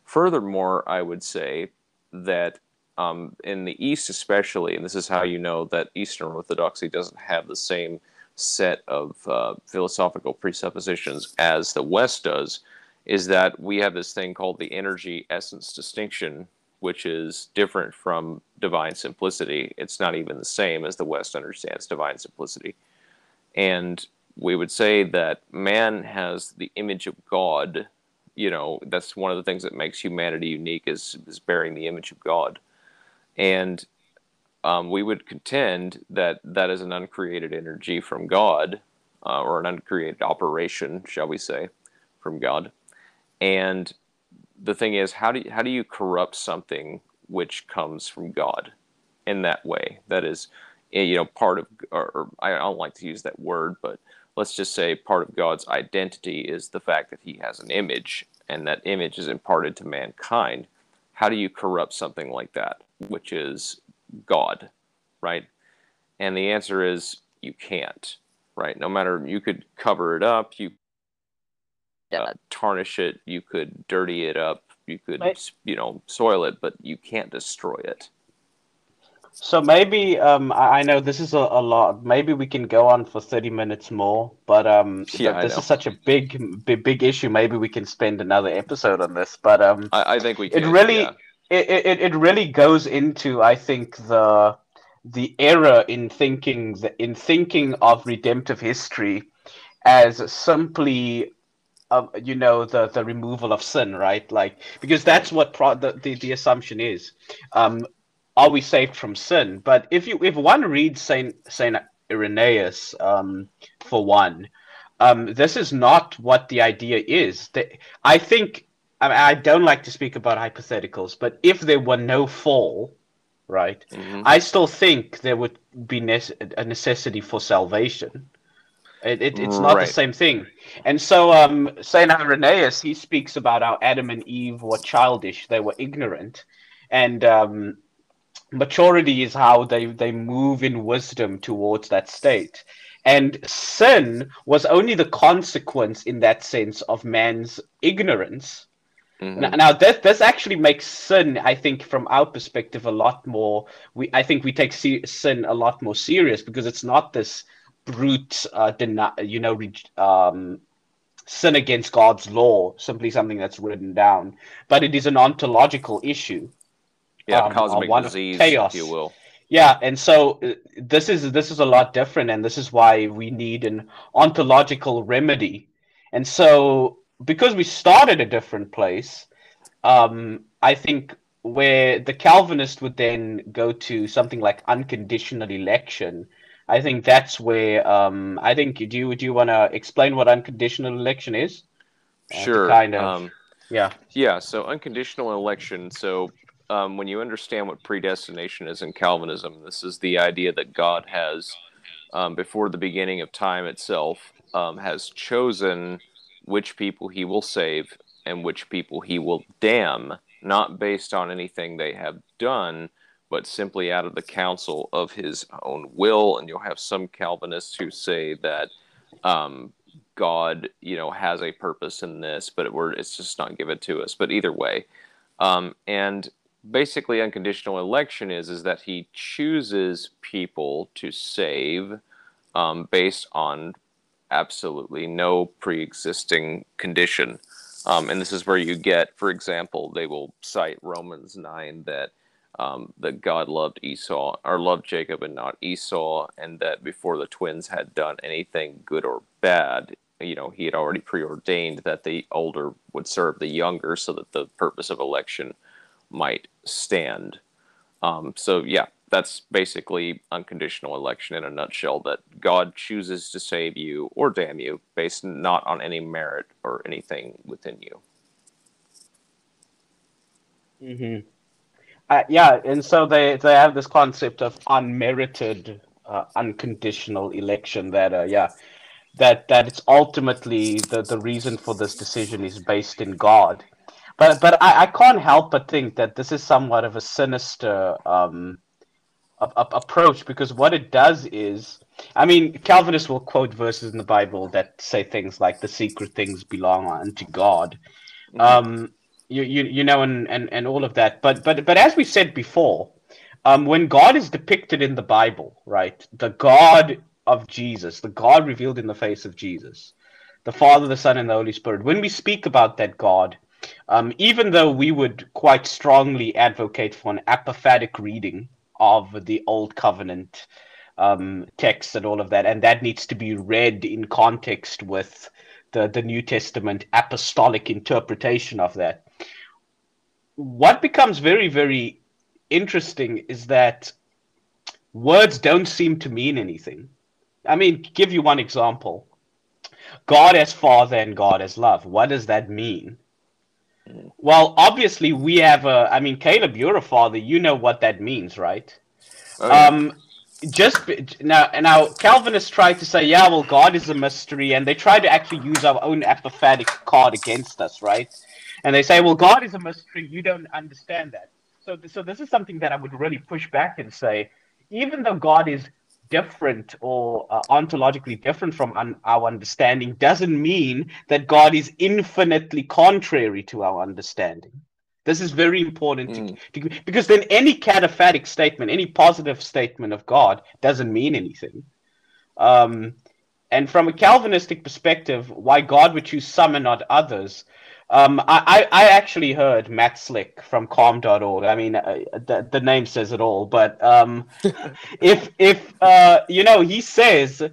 furthermore, I would say that um, in the East, especially, and this is how you know that Eastern Orthodoxy doesn't have the same set of uh, philosophical presuppositions as the West does, is that we have this thing called the energy essence distinction, which is different from divine simplicity. It's not even the same as the West understands divine simplicity. And we would say that man has the image of God. You know, that's one of the things that makes humanity unique is, is bearing the image of God and um, we would contend that that is an uncreated energy from God, uh, or an uncreated operation, shall we say, from God. And the thing is, how do you, how do you corrupt something which comes from God in that way? That is, eh, you know, part of, or, or I don't like to use that word, but let's just say part of God's identity is the fact that He has an image, and that image is imparted to mankind. How do you corrupt something like that? Which is God, right? And the answer is you can't, right? No matter you could cover it up, you uh, tarnish it, you could dirty it up, you could right. you know soil it, but you can't destroy it. So maybe um, I, I know this is a, a lot. Maybe we can go on for thirty minutes more, but um, Yeah, this is such a big, big, big issue. Maybe we can spend another episode on this. But um, I, I think we Can, it really yeah. It, it, it really goes into i think the the error in thinking in thinking of redemptive history as simply uh, you know the the removal of sin right? Like because that's what pro- the, the the assumption is. Um are we saved from sin? But if you if one reads saint saint irenaeus um for one um this is not what the idea is. The- i think I, I don't like to speak about hypotheticals but if there were no fall right Mhm. I still think there would be nece- a necessity for salvation. It, it, it's not Right. the same thing. And so um, St. Irenaeus, he speaks about how Adam and Eve were childish, they were ignorant. And um, maturity is how they, they move in wisdom towards that state. And sin was only the consequence, in that sense, of man's ignorance. Mhm. Now, this this actually makes sin, I think, from our perspective, a lot more. We I think we take se- sin a lot more serious because it's not this brute, uh, deni- you know, re- um, sin against God's law, simply something that's written down, but it is an ontological issue. yeah, um, cosmic one disease, chaos. if you will. Yeah, and so uh, this is this is a lot different, and this is why we need an ontological remedy. And so, because we started a different place, um, I think where the Calvinist would then go to something like unconditional election. I think that's where um, I think do you do you want to explain what unconditional election is? Uh, Sure. kind of- Um, Yeah. Yeah, so unconditional election. So um, when you understand what predestination is in Calvinism, this is the idea that God has, um, before the beginning of time itself, um, has chosen which people he will save and which people he will damn, not based on anything they have done, but simply out of the counsel of his own will. And you'll have some Calvinists who say that um, God, you know, has a purpose in this, but it, we're, it's just not given to us. But either way, um, and basically, unconditional election is is that He chooses people to save um, based on absolutely no pre-existing condition. Um, and this is where you get, for example, they will cite Romans nine that um, that God loved Esau or loved Jacob and not Esau, and that before the twins had done anything good or bad, you know, he had already preordained that the older would serve the younger, so that the purpose of election might stand. Um, so yeah, that's basically unconditional election in a nutshell. That God chooses to save you or damn you based not on any merit or anything within you. hmm Uh, yeah, and so they they have this concept of unmerited, uh, unconditional election. That uh, yeah, that that it's ultimately the the reason for this decision is based in God. But but I, I can't help but think that this is somewhat of a sinister um, approach because what it does is, I mean, Calvinists will quote verses in the Bible that say things like the secret things belong unto God. Um, you, you you know and, and and all of that but but but as we said before um when god is depicted in the bible right the god of jesus the god revealed in the face of jesus the father the son and the holy spirit when we speak about that god um even though we would quite strongly advocate for an apophatic reading of the old covenant um texts and all of that and that needs to be read in context with the, the New Testament apostolic interpretation of that. What becomes very, very interesting is that words don't seem to mean anything. I mean, give you one example God as Father and God as love. What does that mean? Well, obviously, we have a. I mean, Caleb, you're a father. You know what that means, right? Oh, yeah. Um, just now, now Calvinists try to say, yeah, well, God is a mystery, and they try to actually use our own apophatic card against us, right? And they say, well, God is a mystery. You don't understand that. So, so this is something that I would really push back and say, even though God is different or uh, ontologically different from un- our understanding, doesn't mean that God is infinitely contrary to our understanding. This is very important mm. to, to, because then any cataphatic statement, any positive statement of God doesn't mean anything. Um, and from a Calvinistic perspective, why God would choose some and not others. Um, I, I actually heard Matt Slick from carm.org. I mean, uh, the, the name says it all. But um, if, if uh, you know, he says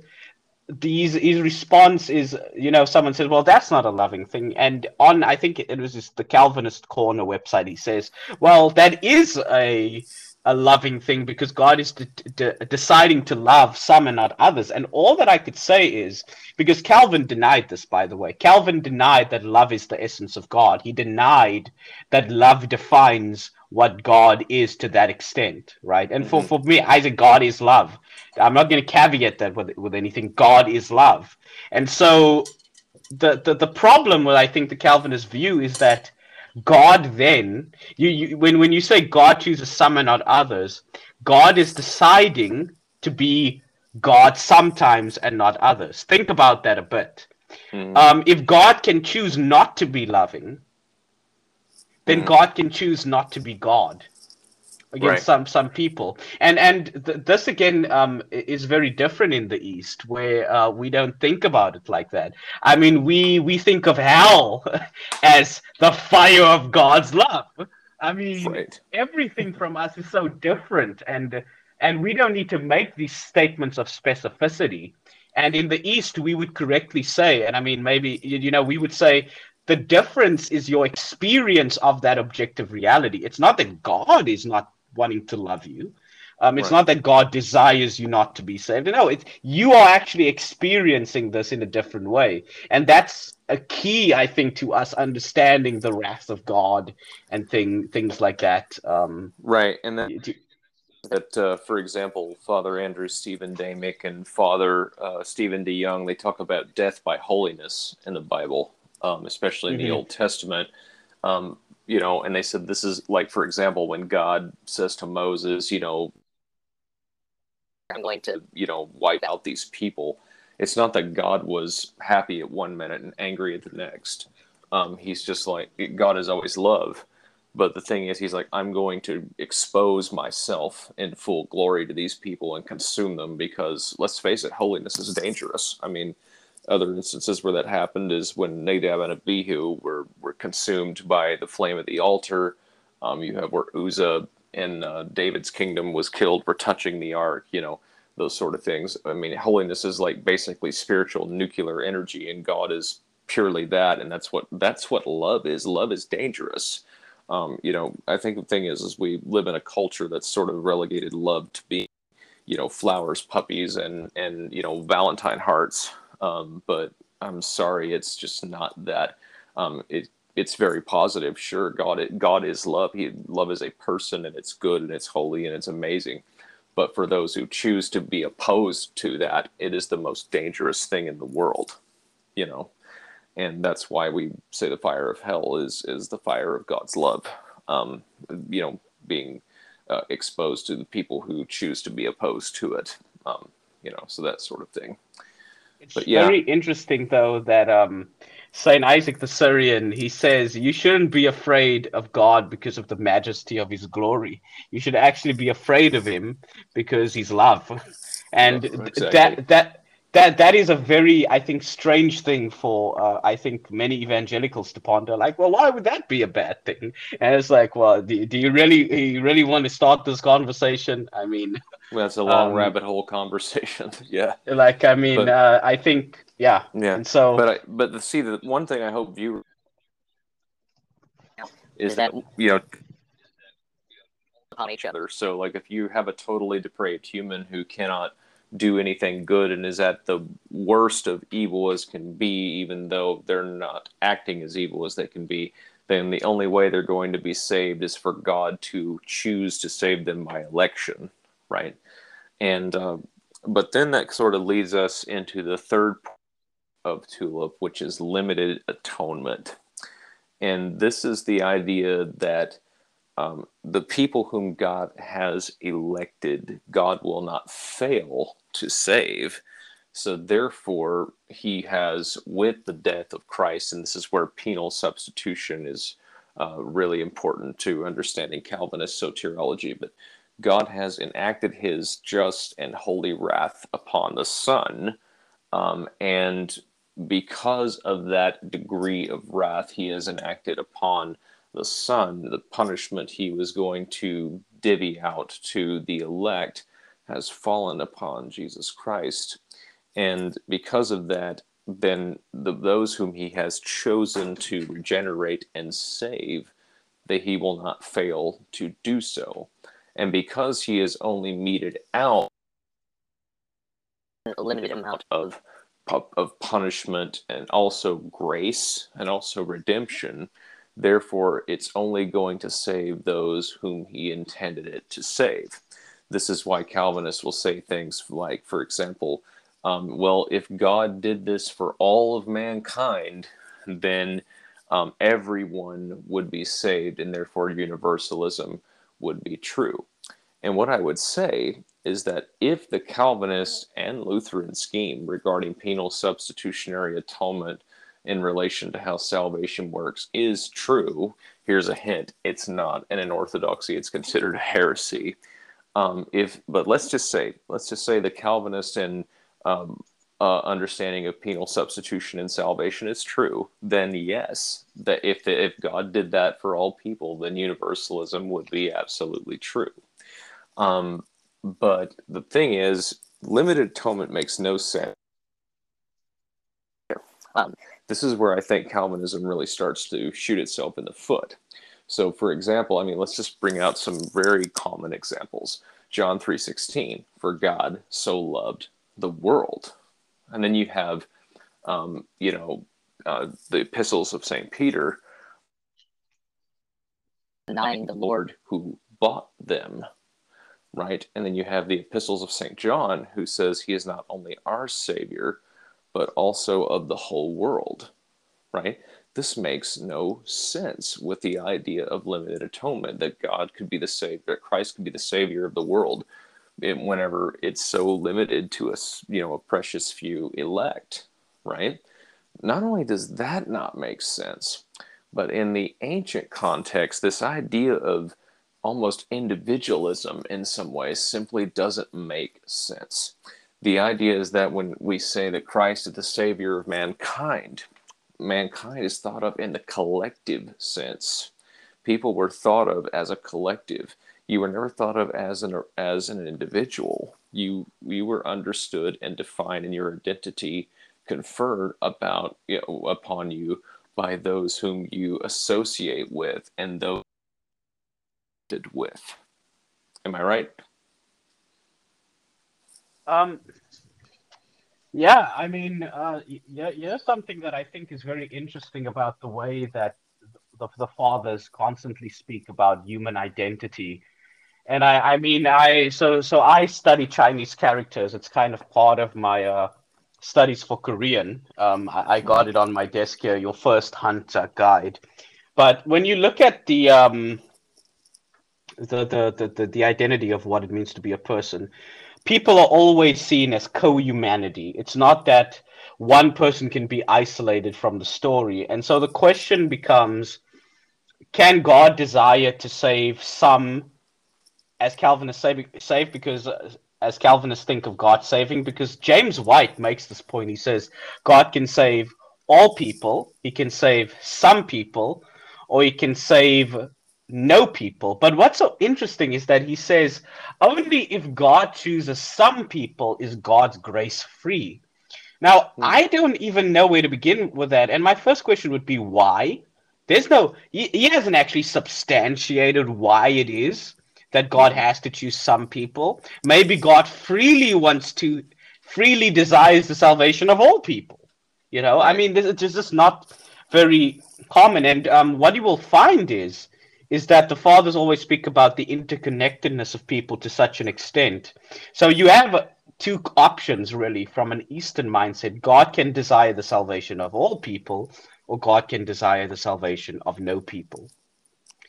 these his response is you know someone says well that's not a loving thing and on i think it was just the calvinist corner website he says well that is a a loving thing because god is de- de- deciding to love some and not others and all that i could say is because calvin denied this by the way calvin denied that love is the essence of god he denied that love defines what God is to that extent, right? And for, mm-hmm. for me, Isaac, God is love. I'm not going to caveat that with, with anything. God is love. And so the, the, the problem with, I think, the Calvinist view is that God then, you, you when, when you say God chooses some and not others, God is deciding to be God sometimes and not others. Think about that a bit. Mm-hmm. Um, if God can choose not to be loving, then mm. God can choose not to be God against right. some some people and and th- this again um, is very different in the east where uh, we don't think about it like that i mean we we think of hell as the fire of god's love i mean right. everything from us is so different and and we don't need to make these statements of specificity and in the east we would correctly say and i mean maybe you know we would say the difference is your experience of that objective reality. It's not that God is not wanting to love you. Um, it's right. not that God desires you not to be saved. No, it's you are actually experiencing this in a different way, and that's a key, I think, to us understanding the wrath of God and thing things like that. Um, right, and then that, uh, for example, Father Andrew Stephen Damick and Father uh, Stephen DeYoung, they talk about death by holiness in the Bible, um, especially in mm-hmm. the Old Testament. Um, you know, and they said this is like, for example, when God says to Moses, you know, I'm going to, you know, wipe out these people. It's not that God was happy at one minute and angry at the next. Um, he's just like God is always love. But the thing is, he's like, I'm going to expose myself in full glory to these people and consume them because, let's face it, holiness is dangerous. I mean, other instances where that happened is when Nadab and Abihu were, were consumed by the flame of the altar. Um, you have where Uzzah in uh, David's kingdom was killed for touching the ark, you know, those sort of things. I mean, holiness is like basically spiritual nuclear energy, and God is purely that, and that's what that's what love is. Love is dangerous. Um, you know, I think the thing is, is we live in a culture that's sort of relegated love to being, you know, flowers, puppies, and and you know, Valentine hearts. Um, but I'm sorry, it's just not that. Um, it it's very positive. Sure, God it, God is love. He love is a person, and it's good, and it's holy, and it's amazing. But for those who choose to be opposed to that, it is the most dangerous thing in the world. You know, and that's why we say the fire of hell is is the fire of God's love. Um, you know, being uh, exposed to the people who choose to be opposed to it. Um, you know, so that sort of thing. It's but, yeah. very interesting though that um, Saint Isaac the Syrian he says you shouldn't be afraid of God because of the majesty of His glory. You should actually be afraid of Him because He's love, and yeah, exactly. that that that that is a very i think strange thing for uh, i think many evangelicals to ponder like well why would that be a bad thing? And it's like well do, do you really you really want to start this conversation? I mean well, that's a long um, rabbit hole conversation yeah. Like i mean but, uh, i think yeah. Yeah. And so but I, but the, see the one thing i hope you is that you know on each other. so like if you have a totally depraved human who cannot do anything good and is at the worst of evil as can be, even though they're not acting as evil as they can be, then the only way they're going to be saved is for God to choose to save them by election, right? And uh, but then that sort of leads us into the third of tulip, which is limited atonement, and this is the idea that um, the people whom God has elected, God will not fail to save. So, therefore, he has, with the death of Christ, and this is where penal substitution is uh, really important to understanding Calvinist soteriology. But God has enacted his just and holy wrath upon the Son. Um, and because of that degree of wrath he has enacted upon the Son, the punishment he was going to divvy out to the elect has fallen upon Jesus Christ. And because of that, then the, those whom he has chosen to regenerate and save, that he will not fail to do so. And because he has only meted out a limited amount of, of punishment and also grace and also redemption, therefore it's only going to save those whom he intended it to save. This is why Calvinists will say things like, for example, um, well, if God did this for all of mankind, then um, everyone would be saved, and therefore universalism would be true. And what I would say is that if the Calvinist and Lutheran scheme regarding penal substitutionary atonement in relation to how salvation works is true, here's a hint: it's not, and in Orthodoxy, it's considered a heresy. Um, if, but let's just say, let's just say the Calvinist and um, uh, understanding of penal substitution and salvation is true, then yes, that if if God did that for all people, then universalism would be absolutely true. Um, but the thing is, limited atonement makes no sense. Um, this is where I think Calvinism really starts to shoot itself in the foot. So, for example, I mean, let's just bring out some very common examples. John three sixteen, for God so loved the world. And then you have, um, you know, uh, the epistles of St. Peter denying the Lord who bought them, right? And then you have the epistles of St. John who says he is not only our Savior, but also of the whole world, right? This makes no sense with the idea of limited atonement that God could be the Savior, that Christ could be the Savior of the world whenever it's so limited to a you know a precious few elect, right? Not only does that not make sense, but in the ancient context, this idea of almost individualism in some ways simply doesn't make sense. The idea is that when we say that Christ is the Savior of mankind, mankind is thought of in the collective sense. People were thought of as a collective you were never thought of as an as an individual. You you were understood and defined in your identity conferred about you know, upon you by those whom you associate with and those did with. Am I right? Um, yeah, I mean, uh, yeah, yeah, something that I think is very interesting about the way that the, the fathers constantly speak about human identity and I, I mean, I so so I study Chinese characters. It's kind of part of my uh, studies for Korean. Um, I, I, got it on my desk here. Your first Hanja guide. But when you look at the um, the, the, the, the identity of what it means to be a person, people are always seen as co-humanity. It's not that one person can be isolated from the story. And so the question becomes, can God desire to save some as Calvinists say, save because as Calvinists think of God saving, because James White makes this point. He says God can save all people, He can save some people, or He can save no people. But what's so interesting is that He says only if God chooses some people is God's grace free. Now, hmm. I don't even know where to begin with that. And my first question would be why? There's no, he, he hasn't actually substantiated why it is that God has to choose some people. Maybe God freely wants to, freely desires the salvation of all people. You know, I mean, this is just not very common. And um, what you will find is, is that the fathers always speak about the interconnectedness of people to such an extent. So you have two options really from an Eastern mindset. God can desire the salvation of all people, or God can desire the salvation of no people.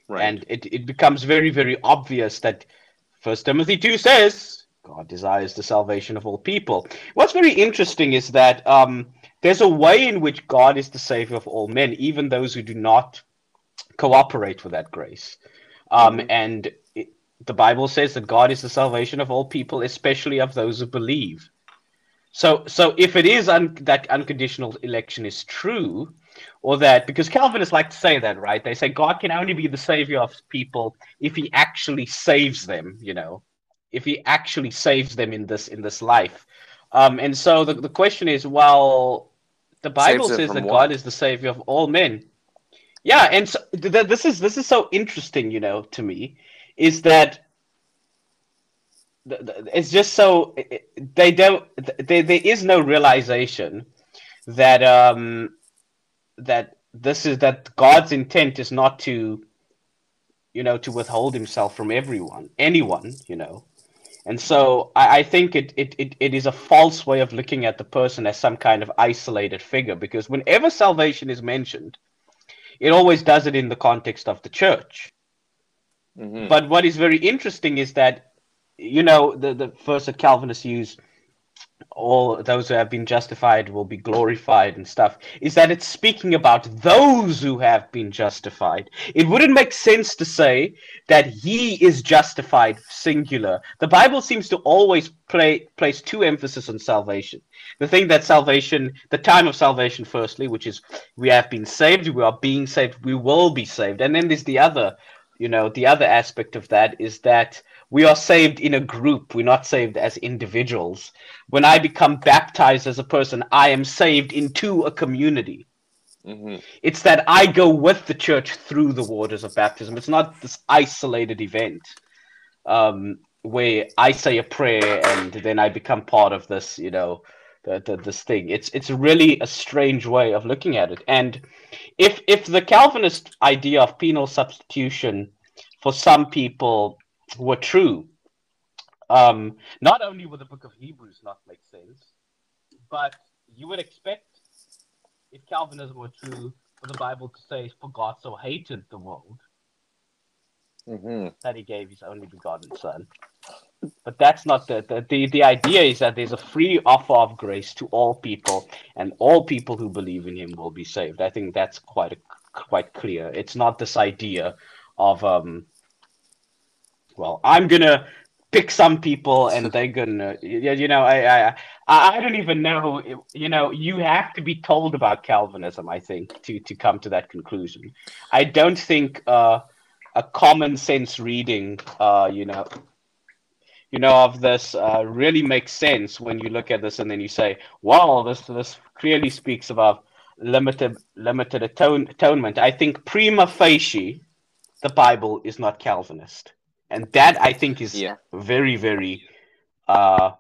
Right. And it, it becomes very, very obvious that First Timothy 2 says God desires the salvation of all people. What's very interesting is that um, there's a way in which God is the savior of all men, even those who do not cooperate with that grace. Um, Mhm. And it, the Bible says that God is the salvation of all people, especially of those who believe. So, so if it is un- that unconditional election is true, or that because Calvinists like to say that, right? They say God can only be the savior of people if He actually saves them. You know, if He actually saves them in this in this life. Um, and so the, the question is, well, the Bible says that what? God is the savior of all men. Yeah, and so th- th- this is this is so interesting, you know, to me, is that th- th- it's just so it- they don't th- there, there is no realization that um that this is that God's intent is not to you know to withhold himself from everyone anyone you know. And so I, I think it, it, it, it is a false way of looking at the person as some kind of isolated figure because whenever salvation is mentioned it always does it in the context of the church Mhm. but what is very interesting is that, you know, the, the verse that Calvinists use, all those who have been justified will be glorified and stuff, is that it's speaking about those who have been justified. It wouldn't make sense to say that he is justified singular. The Bible seems to always play place two emphasis on salvation. The thing that salvation, the time of salvation, firstly, which is we have been saved, we are being saved, we will be saved. And then there's the other you know the other aspect of that is that we are saved in a group. We're not saved as individuals. When i become baptized as a person i am saved into a community. Mhm. it's that i go with the church through the waters of baptism. It's not this isolated event um, where i say a prayer and then i become part of this you know the, the, this thing. It's it's really a strange way of looking at it. And if if the calvinist idea of penal substitution for some people were true um, not only would the book of hebrews not make sense but you would expect if calvinism were true for the bible to say for god so hated the world Mhm. that he gave his only begotten son. But that's not the, the the the idea is that there's a free offer of grace to all people, and all people who believe in him will be saved. I think that's quite a, quite clear. It's not this idea of um. Well, I'm gonna pick some people, and they're gonna, you, you know, I, I I I don't even know. You know, you have to be told about Calvinism. I think to to come to that conclusion. I don't think uh a common sense reading, uh, you know, you know, of this uh, really makes sense when you look at this and then you say, "Wow, this this clearly speaks about limited limited atone, atonement." I think prima facie, the Bible is not Calvinist, and that I think is Yeah. very very, uh,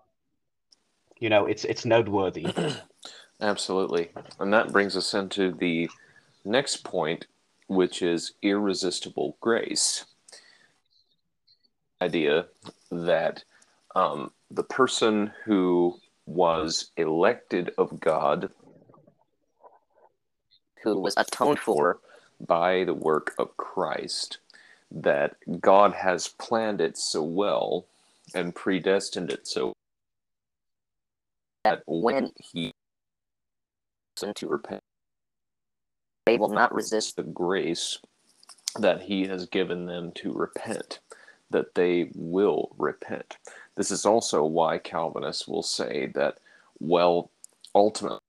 you know, it's it's noteworthy. Absolutely. And that brings us into the next point, which is irresistible grace. Idea that um, the person who was elected of God, who was atoned for by the work of Christ, that God has planned it so well and predestined it so that when he to repent. They will not resist the grace that he has given them to repent, that they will repent. This is also why Calvinists will say that, well, ultimately,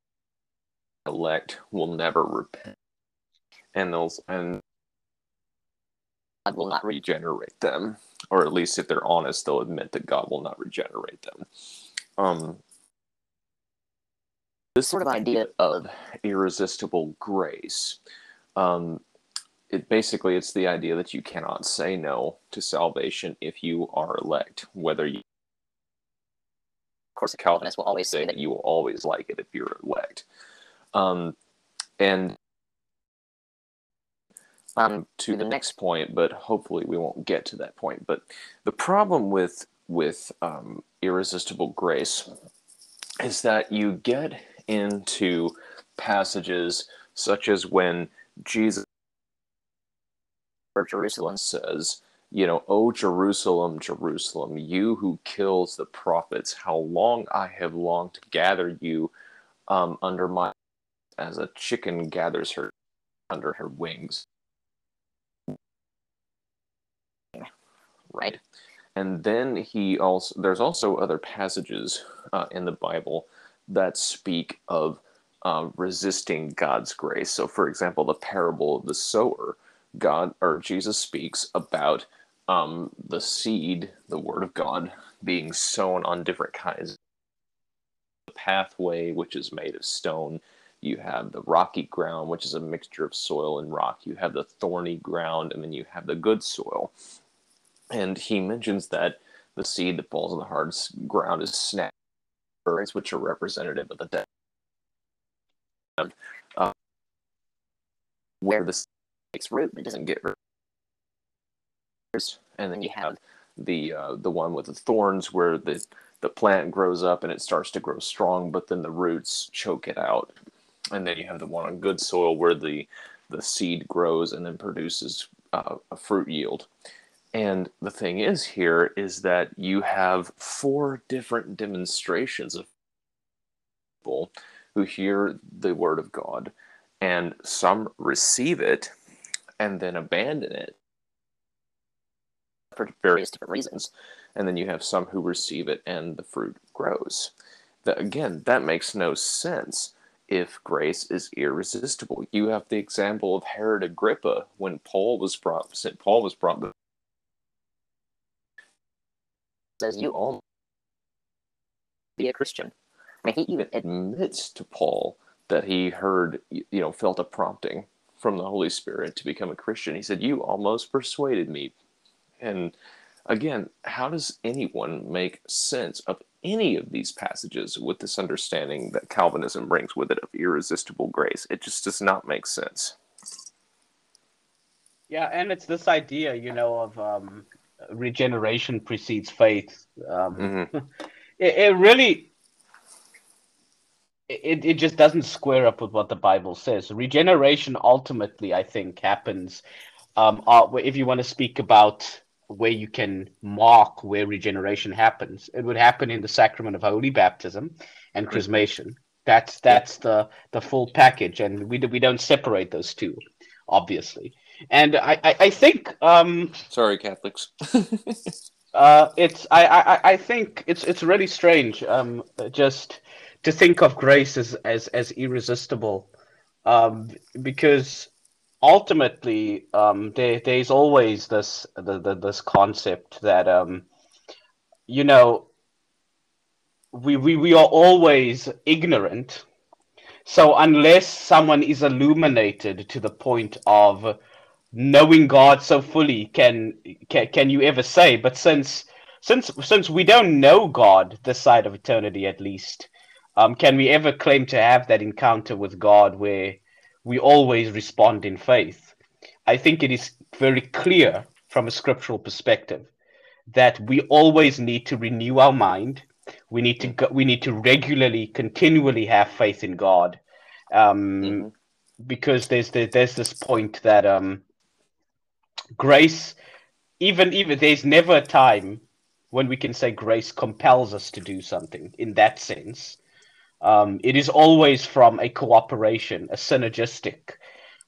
elect will never repent, and they'll and God will not regenerate them, or at least if they're honest, they'll admit that God will not regenerate them. Um, this sort of idea of irresistible grace um, it basically it's the idea that you cannot say no to salvation if you are elect whether you of course a calvinist will always say that you will always like it if you're elect um, and um, to the next point but hopefully we won't get to that point but the problem with with um, irresistible grace is that you get into passages such as when Jesus Jerusalem says, you know, O Jerusalem, Jerusalem, you who kills the prophets, how long I have longed to gather you um, under my as a chicken gathers her under her wings. Right? And then he also there's also other passages uh, in the Bible that speak of uh, resisting God's grace. So, for example, the parable of the sower, God or Jesus speaks about um, the seed, the word of God, being sown on different kinds. The pathway, which is made of stone. You have the rocky ground, which is a mixture of soil and rock. You have the thorny ground, and then you have the good soil. And he mentions that the seed that falls on the hard ground is snapped, which are representative of the dead. Uh, where the takes root, it doesn't get root. And then you have the uh, the one with the thorns, where the the plant grows up and it starts to grow strong, but then the roots choke it out. And then you have the one on good soil, where the the seed grows and then produces uh, a fruit yield. And the thing is here is that you have four different demonstrations of people who hear the word of God, and some receive it and then abandon it for various different reasons. And then you have some who receive it and the fruit grows. That, again, that makes no sense if grace is irresistible. You have the example of Herod Agrippa when Paul was brought, St. Paul was brought says you all be a Christian. I mean, he even admits to Paul that he heard, you know, felt a prompting from the Holy Spirit to become a Christian. He said, You almost persuaded me. And again, how does anyone make sense of any of these passages with this understanding that Calvinism brings with it of irresistible grace? It just does not make sense. Yeah, and it's this idea, you know, of um, regeneration precedes faith. Um, mm-hmm. it, it, really, it, it just doesn't square up with what the Bible says. Regeneration ultimately, I think, happens. Um, uh, if you want to speak about where you can mark where regeneration happens, it would happen in the sacrament of holy baptism and mm-hmm. chrismation. That's that's the the full package, and we we don't separate those two, obviously. And I, I, I think um, sorry, Catholics. uh, it's I, I, I think it's it's really strange um, just to think of grace as as, as irresistible um, because ultimately um, there there's always this the, the, this concept that um, you know we, we we are always ignorant so unless someone is illuminated to the point of knowing God so fully can can, can you ever say. But since since since we don't know God this side of eternity at least um, can we ever claim to have that encounter with God where we always respond in faith? I think it is very clear from a scriptural perspective that we always need to renew our mind. We need to go, we need to regularly continually have faith in God. Um, mm-hmm. because there's the, there's this point that um, grace even even there's never a time when we can say grace compels us to do something in that sense. Um, it is always from a cooperation a synergistic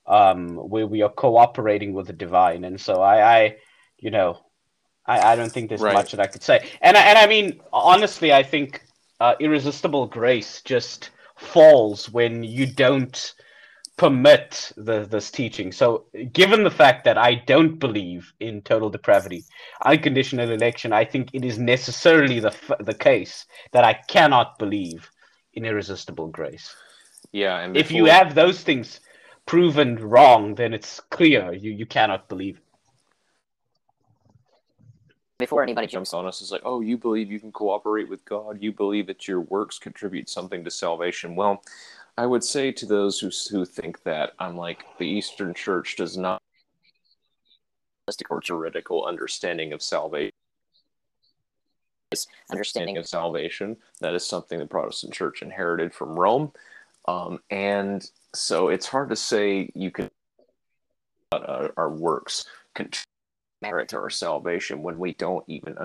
um, where we are cooperating with the divine. And so i i you know i, I don't think there's right. much that i could say. And I, and i mean honestly i think uh, irresistible grace just falls when you don't permit the, this teaching. So, given the fact that I don't believe in total depravity, unconditional election, I think it is necessarily the the case that I cannot believe in irresistible grace. Yeah, and before... if you have those things proven wrong, then it's clear you you cannot believe. Before anybody jumps on us, it's like, oh, you believe you can cooperate with God. You believe that your works contribute something to salvation. Well, I would say to those who who think that I'm like the Eastern Church does not or juridical understanding of salvation. Understanding. Of salvation. That is something the Protestant Church inherited from Rome, um, and so it's hard to say you can uh, our works merit to our salvation when we don't even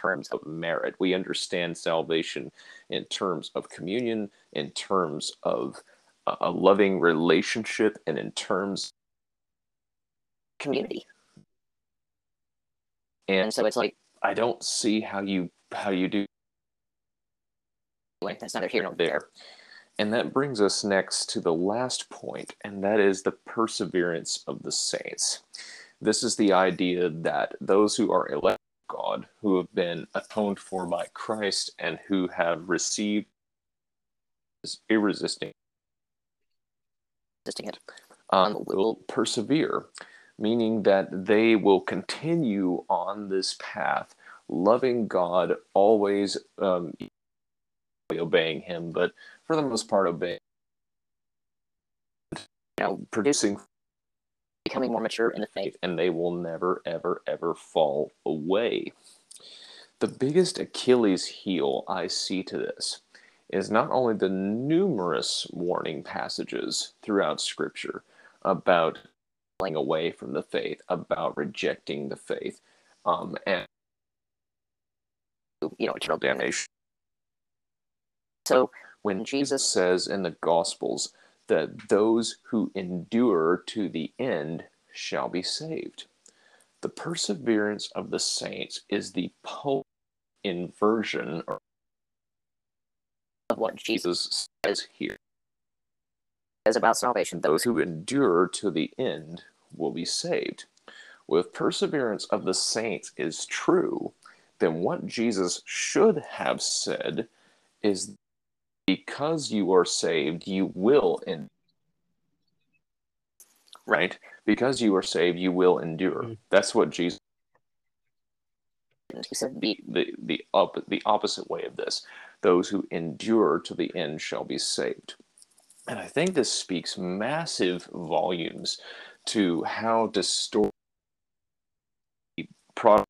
terms of merit. We understand salvation in terms of communion, in terms of a loving relationship, and in terms community. And so it's like I don't see how you how you do like that's neither here nor there. And that brings us next to the last point, and that is the perseverance of the saints. This is the idea that those who are elect God, who have been atoned for by Christ, and who have received his irresisting it, um, will persevere, meaning that they will continue on this path, loving God, always um, obeying Him, but for the most part, obeying. You know, producing, becoming more mature in the faith, and they will never, ever, ever fall away. The biggest Achilles heel I see to this is not only the numerous warning passages throughout Scripture about falling away from the faith, about rejecting the faith, um, and you know eternal damnation. So when Jesus says in the Gospels that those who endure to the end shall be saved, the perseverance of the saints is the polar inversion of what Jesus says here. Says about salvation, those who endure to the end will be saved. With perseverance of the saints is true, then what Jesus should have said is because you are saved, you will endure. Right? Because you are saved, you will endure. Mm-hmm. That's what Jesus he said the the the, up, the opposite way of this those who endure to the end shall be saved and i think this speaks massive volumes to how distorted the product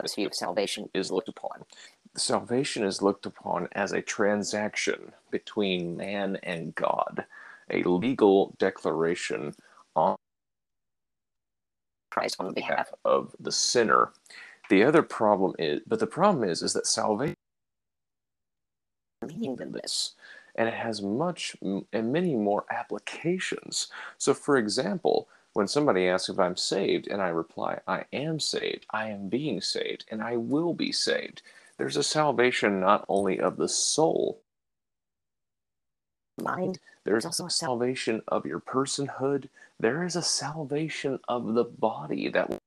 of salvation is looked upon salvation is looked upon as a transaction between man and god a legal declaration on Christ on behalf of the sinner. The other problem is, but the problem is, is that salvation meaning than this, and it has much and many more applications. So, for example, when somebody asks if I'm saved, and I reply, I am saved, I am being saved, and I will be saved. There's a salvation not only of the soul, mind. There's also a salvation of your personhood. There is a salvation of the body that will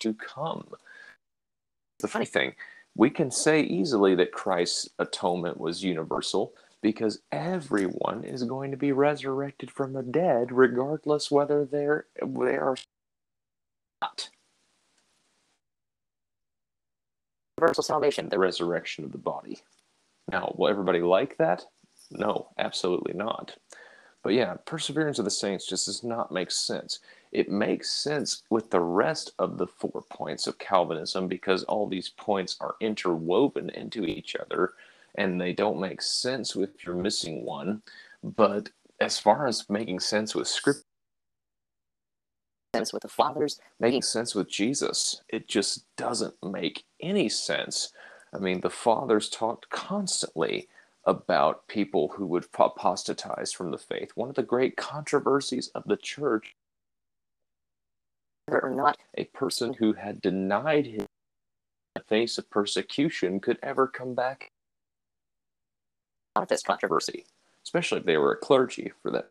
to come. The funny thing, we can say easily that Christ's atonement was universal because everyone is going to be resurrected from the dead, regardless whether they're they are not. Universal salvation, the resurrection of the body. Now, will everybody like that? No, absolutely not. But yeah, perseverance of the saints just does not make sense. It makes sense with the rest of the four points of Calvinism because all these points are interwoven into each other and they don't make sense if you're missing one. But as far as making sense with scripture, sense with the fathers, making sense with Jesus, it just doesn't make any sense. I mean, the fathers talked constantly about people who would apostatize from the faith. One of the great controversies of the church or not a person who had denied his the face of persecution could ever come back out of this controversy, especially if they were a clergy for that.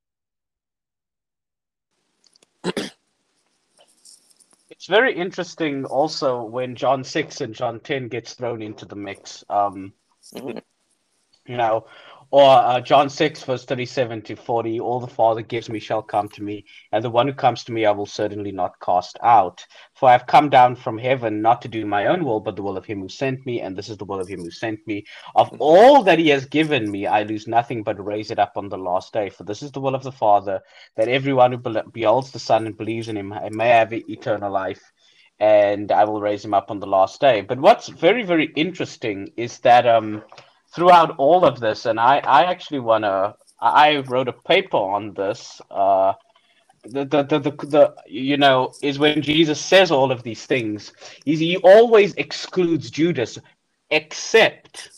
It's very interesting also when John 6 and John 10 gets thrown into the mix. Um, mm-hmm you know, or uh, John 6, verse 37 to 40, all the Father gives me shall come to me, and the one who comes to me I will certainly not cast out. For I have come down from heaven not to do my own will, but the will of him who sent me, and this is the will of him who sent me. Of all that he has given me, I lose nothing but raise it up on the last day. For this is the will of the Father, that everyone who beholds the Son and believes in him may have eternal life and I will raise him up on the last day. But what's very, very interesting is that um, throughout all of this, and I, I actually want to. I wrote a paper on this. Uh, the, the, the, the, the, you know, is when Jesus says all of these things, he, he always excludes Judas, except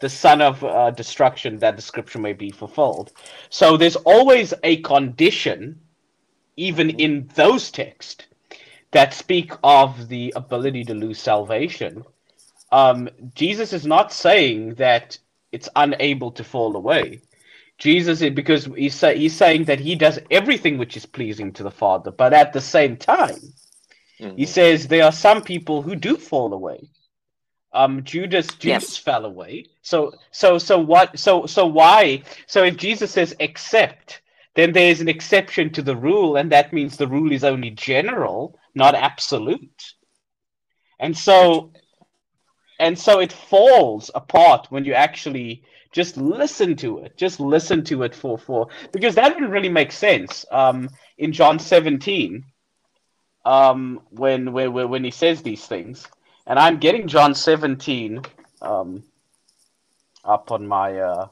the son of uh, destruction, that the scripture may be fulfilled. So there's always a condition, even in those texts, that speak of the ability to lose salvation, um, Jesus is not saying that it's unable to fall away. Jesus, because he's, say, he's saying that he does everything which is pleasing to the Father, but at the same time, mm-hmm. he says there are some people who do fall away. Um, Judas, Judas yes. fell away. So, so, so what? So, so why? So, if Jesus says accept, then there's an exception to the rule, and that means the rule is only general, not absolute. And so, and so it falls apart when you actually just listen to it. Just listen to it for for because that didn't really make sense. Um, in John 17, um, when when when he says these things, and I'm getting John 17 um, up on my uh,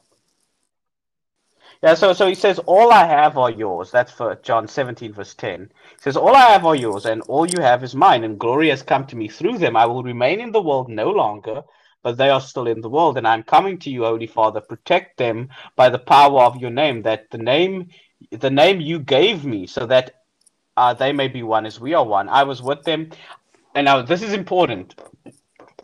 yeah, so so he says, All I have are yours. That's for John 17, verse 10. He says, All I have are yours, and all you have is mine, and glory has come to me through them. I will remain in the world no longer, but they are still in the world, and I'm coming to you, Holy Father. Protect them by the power of your name, that the name the name you gave me, so that uh, they may be one as we are one. I was with them, and now this is important.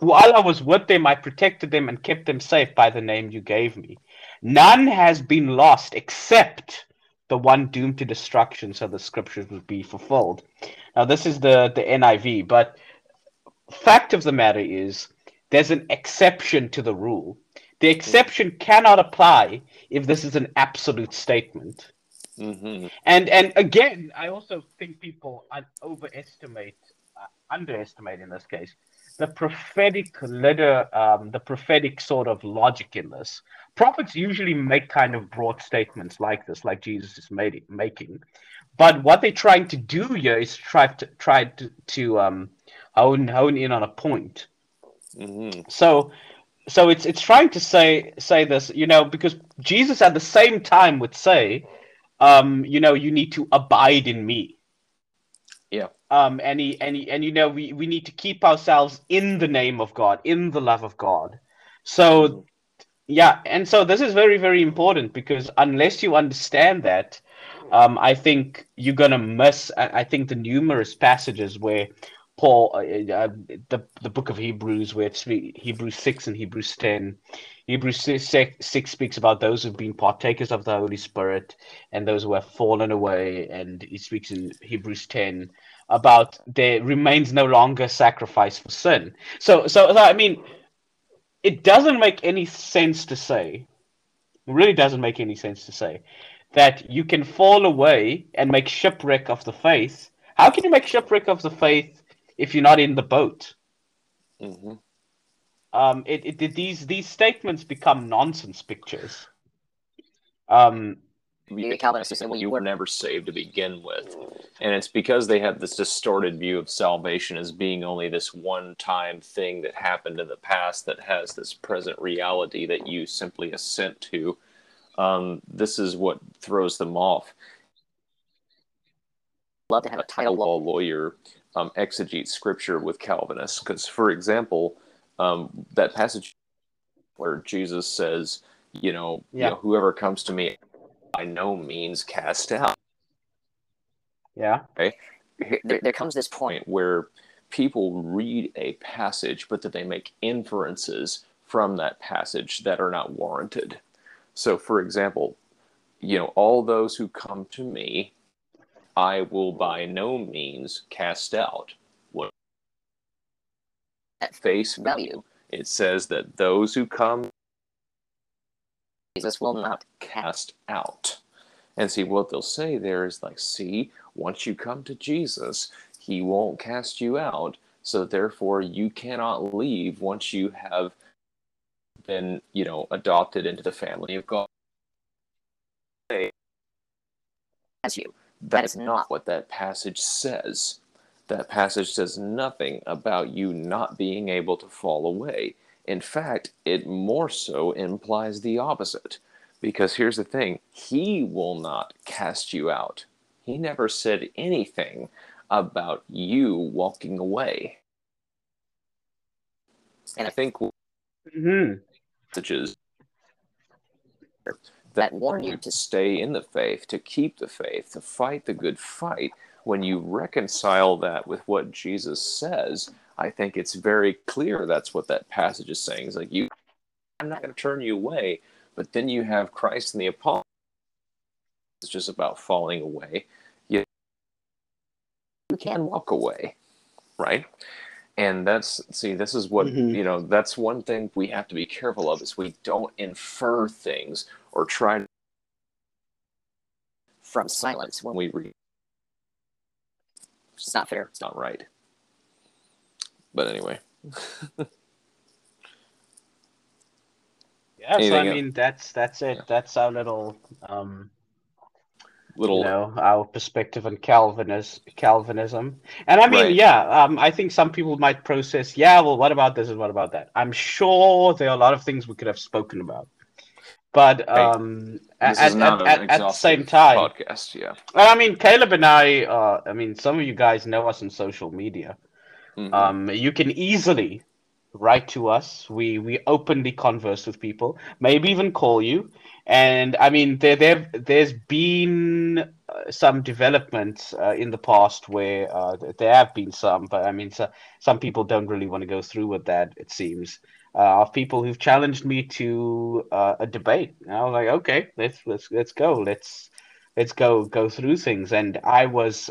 While I was with them, I protected them and kept them safe by the name you gave me. None has been lost except the one doomed to destruction, so the scriptures would be fulfilled. Now, this is the, the NIV, but fact of the matter is there's an exception to the rule. The exception cannot apply if this is an absolute statement. Mm-hmm. And and again, I also think people overestimate, uh, underestimate in this case, the prophetic letter, um, the prophetic sort of logic in this prophets usually make kind of broad statements like this, like Jesus is made, making. But what they're trying to do here is try to try to, to um, hone hone in on a point. Mm-hmm. So, so it's it's trying to say say this, you know, because Jesus at the same time would say, um, you know, you need to abide in me. Yeah. Um, and he, and and you know, we we need to keep ourselves in the name of God, in the love of God. So. Yeah, and so this is very, very important because unless you understand that, um, I think you're gonna miss. I think the numerous passages where Paul, uh, uh, the the book of Hebrews, where it's Hebrews six and Hebrews ten, Hebrews six, six speaks about those who've been partakers of the Holy Spirit and those who have fallen away, and he speaks in Hebrews ten about there remains no longer sacrifice for sin. So, so, so I mean it doesn't make any sense to say, really doesn't make any sense to say, that you can fall away and make shipwreck of the faith. How can you make shipwreck of the faith if you're not in the boat? Mm-hmm. Um, it, it, it, these these statements become nonsense pictures. Um, the Calvinists who say, well, you were never saved to begin with. And it's because they have this distorted view of salvation as being only this one time thing that happened in the past that has this present reality that you simply assent to. Um, this is what throws them off. Love to have a title law lawyer um, exegete scripture with Calvinists. Because, for example, um, that passage where Jesus says, you know, yeah. you know, whoever comes to me by no means cast out. Yeah. Okay. There, there comes this point where people read a passage, but that they make inferences from that passage that are not warranted. So, for example, you know, all those who come to me, I will by no means cast out. What at face value, it says that those who come Jesus will not cast out. And see, what they'll say there is like, see, once you come to Jesus, he won't cast you out. So therefore, you cannot leave once you have been, you know, adopted into the family of God. As you. That is not what that passage says. That passage says nothing about you not being able to fall away. In fact, it more so implies the opposite. Because here's the thing He will not cast you out. He never said anything about you walking away. And I think mm-hmm. That warn you to stay in the faith, to keep the faith, to fight the good fight, when you reconcile that with what Jesus says, I think it's very clear that's what that passage is saying. It's like you I'm not going to turn you away, but then you have Christ and the apostles. It's just about falling away. You, you can walk away, right? And that's see, this is what Mhm. you know. That's one thing we have to be careful of is we don't infer things or try to From silence when when we read. it's not fair. It's not right. But anyway, Yeah, so Anything I else? mean that's that's it. That's our little um little you know our perspective on Calvinism Calvinism. And I mean, Right. yeah, um I think some people might process, yeah, well what about this and what about that? I'm sure there are a lot of things we could have spoken about. But um at, at, at, at the same time podcast. Yeah. I mean, Caleb and I, uh, I mean, some of you guys know us on social media. Mhm. Um, you can easily write to us. We we openly converse with people, maybe even call you. And I mean, there there there's been uh, some developments uh, in the past where uh, there have been some, but I mean, so, some people don't really want to go through with that. It seems uh, of people who've challenged me to uh, a debate. And I was like, okay, let's let's let's go. Let's let's go go through things. And I was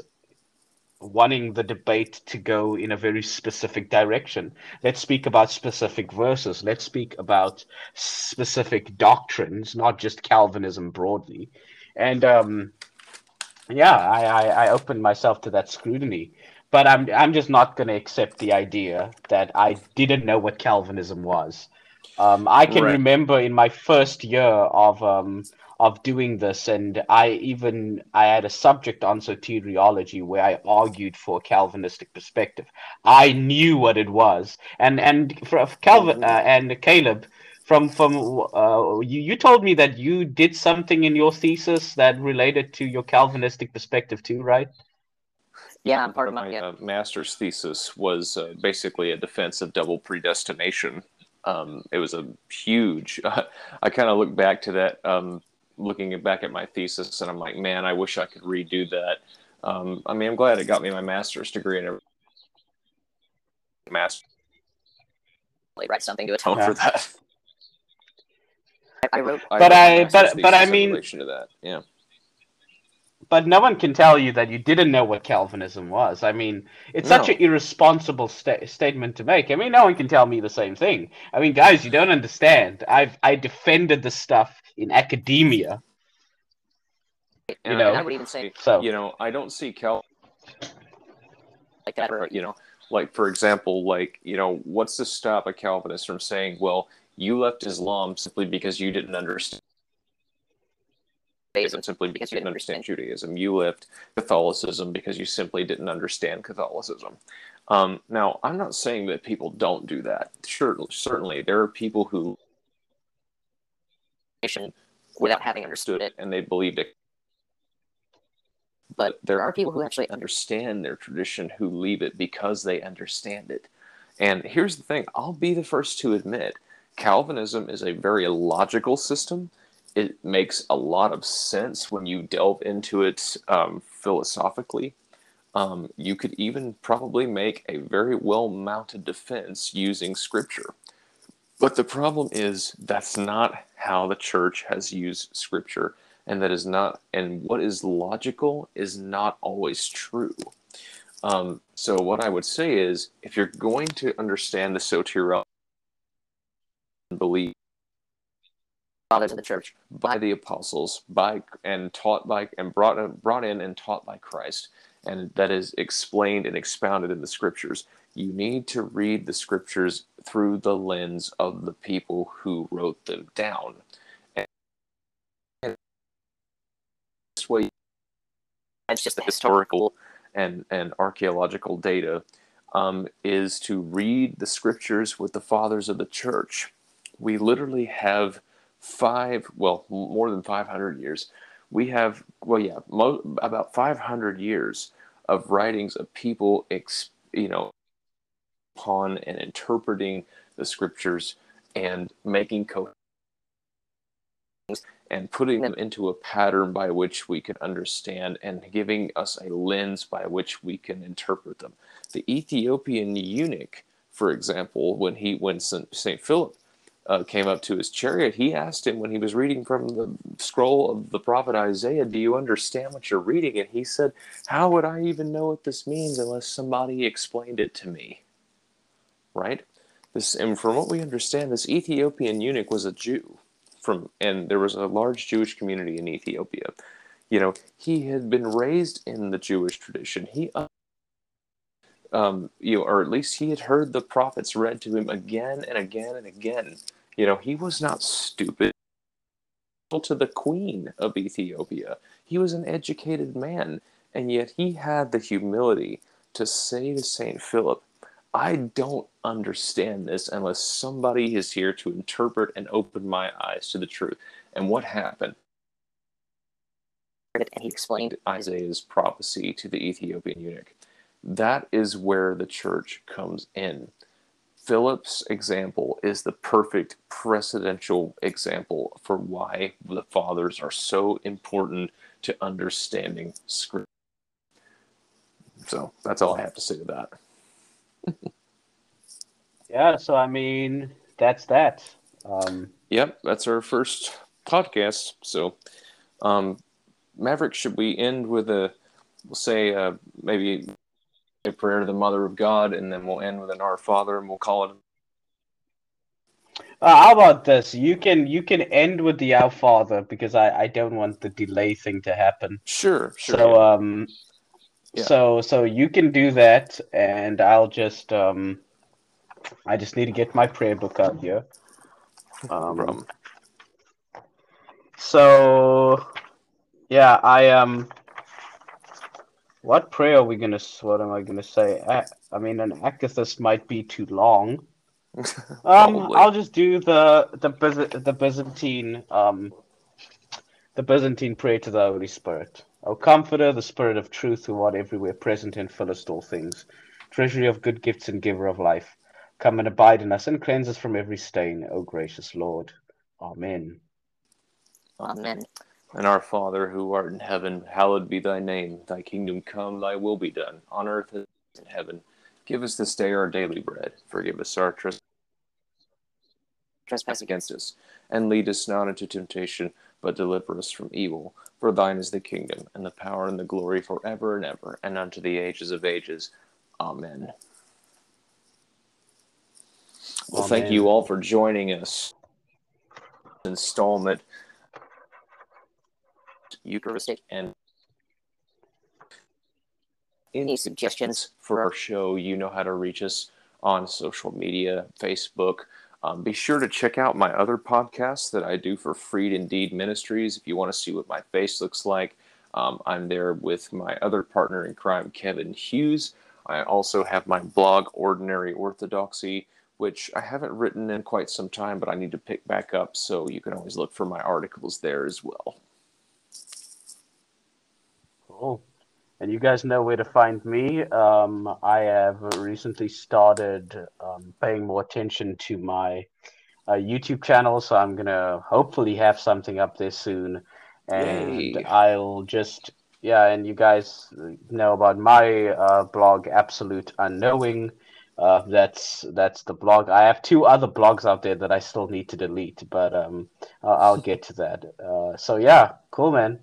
wanting the debate to go in a very specific direction. Let's speak about specific verses. Let's speak about specific doctrines, not just Calvinism broadly. And um, yeah, I, I, I opened myself to that scrutiny. But I'm I'm just not going to accept the idea that I didn't know what Calvinism was. Um, I can Right. remember in my first year of um, of doing this, and I even I had a subject on soteriology where I argued for a Calvinistic perspective. I knew what it was, and and for Calvin uh, and Caleb, from from uh, you you told me that you did something in your thesis that related to your Calvinistic perspective too, right? Yeah, I'm part of my. my Yeah. uh, master's thesis was uh, basically a defense of double predestination. Um, it was a huge. I kind of look back to that, um, looking back at my thesis, and I'm like, man, I wish I could redo that. Um, I mean, I'm glad it got me my master's degree and everything. Master write something to atone. for that. I, I wrote. But a I- but- but I mean- to that, yeah. But no one can tell you that you didn't know what Calvinism was. I mean, it's such an irresponsible sta- statement to make. I mean, no one can tell me the same thing. I mean, guys, you don't understand. I've I defended this stuff in academia. And know, I would even say So you know, I don't see Cal. like that. Or, you know like for example like you know what's to stop a calvinist from saying well you left islam simply because you didn't understand Judaism, simply because you didn't understand judaism you left catholicism because you simply didn't understand catholicism um, now i'm not saying that people don't do that sure certainly there are people who without having understood it. and they believed it But there are people who actually understand their tradition who leave it because they understand it. And here's the thing I'll be the first to admit Calvinism is a very logical system. It makes a lot of sense when you delve into it um, philosophically. Um, you could even probably make a very well mounted defense using scripture. But the problem is that's not how the church has used scripture and that is not and what is logical is not always true um, so what i would say is if you're going to understand the soteriology and believe fathers of the church. by the apostles by and taught by and brought brought in and taught by christ and that is explained and expounded in the scriptures you need to read the scriptures through the lens of the people who wrote them down and this way It's just the historical and, and archaeological data um, is to read the scriptures with the fathers of the church. We literally have five, well, more than 500 years. We have, well, yeah, mo- about 500 years of writings of people, ex- you know, upon and interpreting the scriptures and making co- and putting them into a pattern by which we can understand and giving us a lens by which we can interpret them. The Ethiopian eunuch, for example, when he when Saint Philip uh, came up to his chariot, he asked him when he was reading from the scroll of the prophet Isaiah, Do you understand what you're reading? And he said, How would I even know what this means unless somebody explained it to me? Right? This, and from what we understand, this Ethiopian eunuch was a Jew, from, and there was a large Jewish community in Ethiopia. You know, he had been raised in the Jewish tradition. He um, you know, or at least he had heard the prophets read to him again and again and again. You know, he was not stupid. To the queen of Ethiopia, he was an educated man, and yet he had the humility to say to Saint Philip, "I don't understand this unless somebody is here to interpret and open my eyes to the truth." And what happened? And he explained Isaiah's prophecy to the Ethiopian eunuch that is where the church comes in. Philip's example is the perfect precedential example for why the fathers are so important to understanding scripture. So that's all I have to say to that. yeah, so I mean, that's that. Um, yep, that's our first podcast. So, um, Maverick, should we end with a, we'll say, uh, maybe a prayer to the Mother of God, and then we'll end with an Our Father, and we'll call it. Uh, how about this? You can you can end with the Our Father because I I don't want the delay thing to happen. Sure, sure. So yeah. um, yeah. so so you can do that, and I'll just um, I just need to get my prayer book out here. Um, so yeah, I um what prayer are we gonna? What am I gonna say? I, I mean, an akathist might be too long. um, I'll just do the the Byz- the Byzantine um the Byzantine prayer to the Holy Spirit. O Comforter, the Spirit of Truth, who art everywhere present and fillest all things, treasury of good gifts and giver of life, come and abide in us and cleanse us from every stain, O gracious Lord. Amen. Amen. And our Father, who art in heaven, hallowed be thy name. Thy kingdom come, thy will be done, on earth as in heaven. Give us this day our daily bread. Forgive us our trespass against us, and lead us not into temptation, but deliver us from evil. For thine is the kingdom, and the power, and the glory forever and ever, and unto the ages of ages. Amen. Well, Amen. thank you all for joining us. Installment Eucharistic and any suggestions for our show, you know how to reach us on social media, Facebook. Um, be sure to check out my other podcasts that I do for Freed Indeed Ministries. If you want to see what my face looks like, um, I'm there with my other partner in crime, Kevin Hughes. I also have my blog, Ordinary Orthodoxy, which I haven't written in quite some time, but I need to pick back up. So you can always look for my articles there as well. Cool. And you guys know where to find me. Um, I have recently started um, paying more attention to my uh, YouTube channel, so I'm gonna hopefully have something up there soon. And Yay. I'll just yeah, and you guys know about my uh, blog, Absolute Unknowing. Uh, that's that's the blog. I have two other blogs out there that I still need to delete, but um, I'll, I'll get to that. Uh, so yeah, cool, man.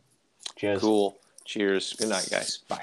Cheers. Cool. Cheers. Good night, guys. Bye.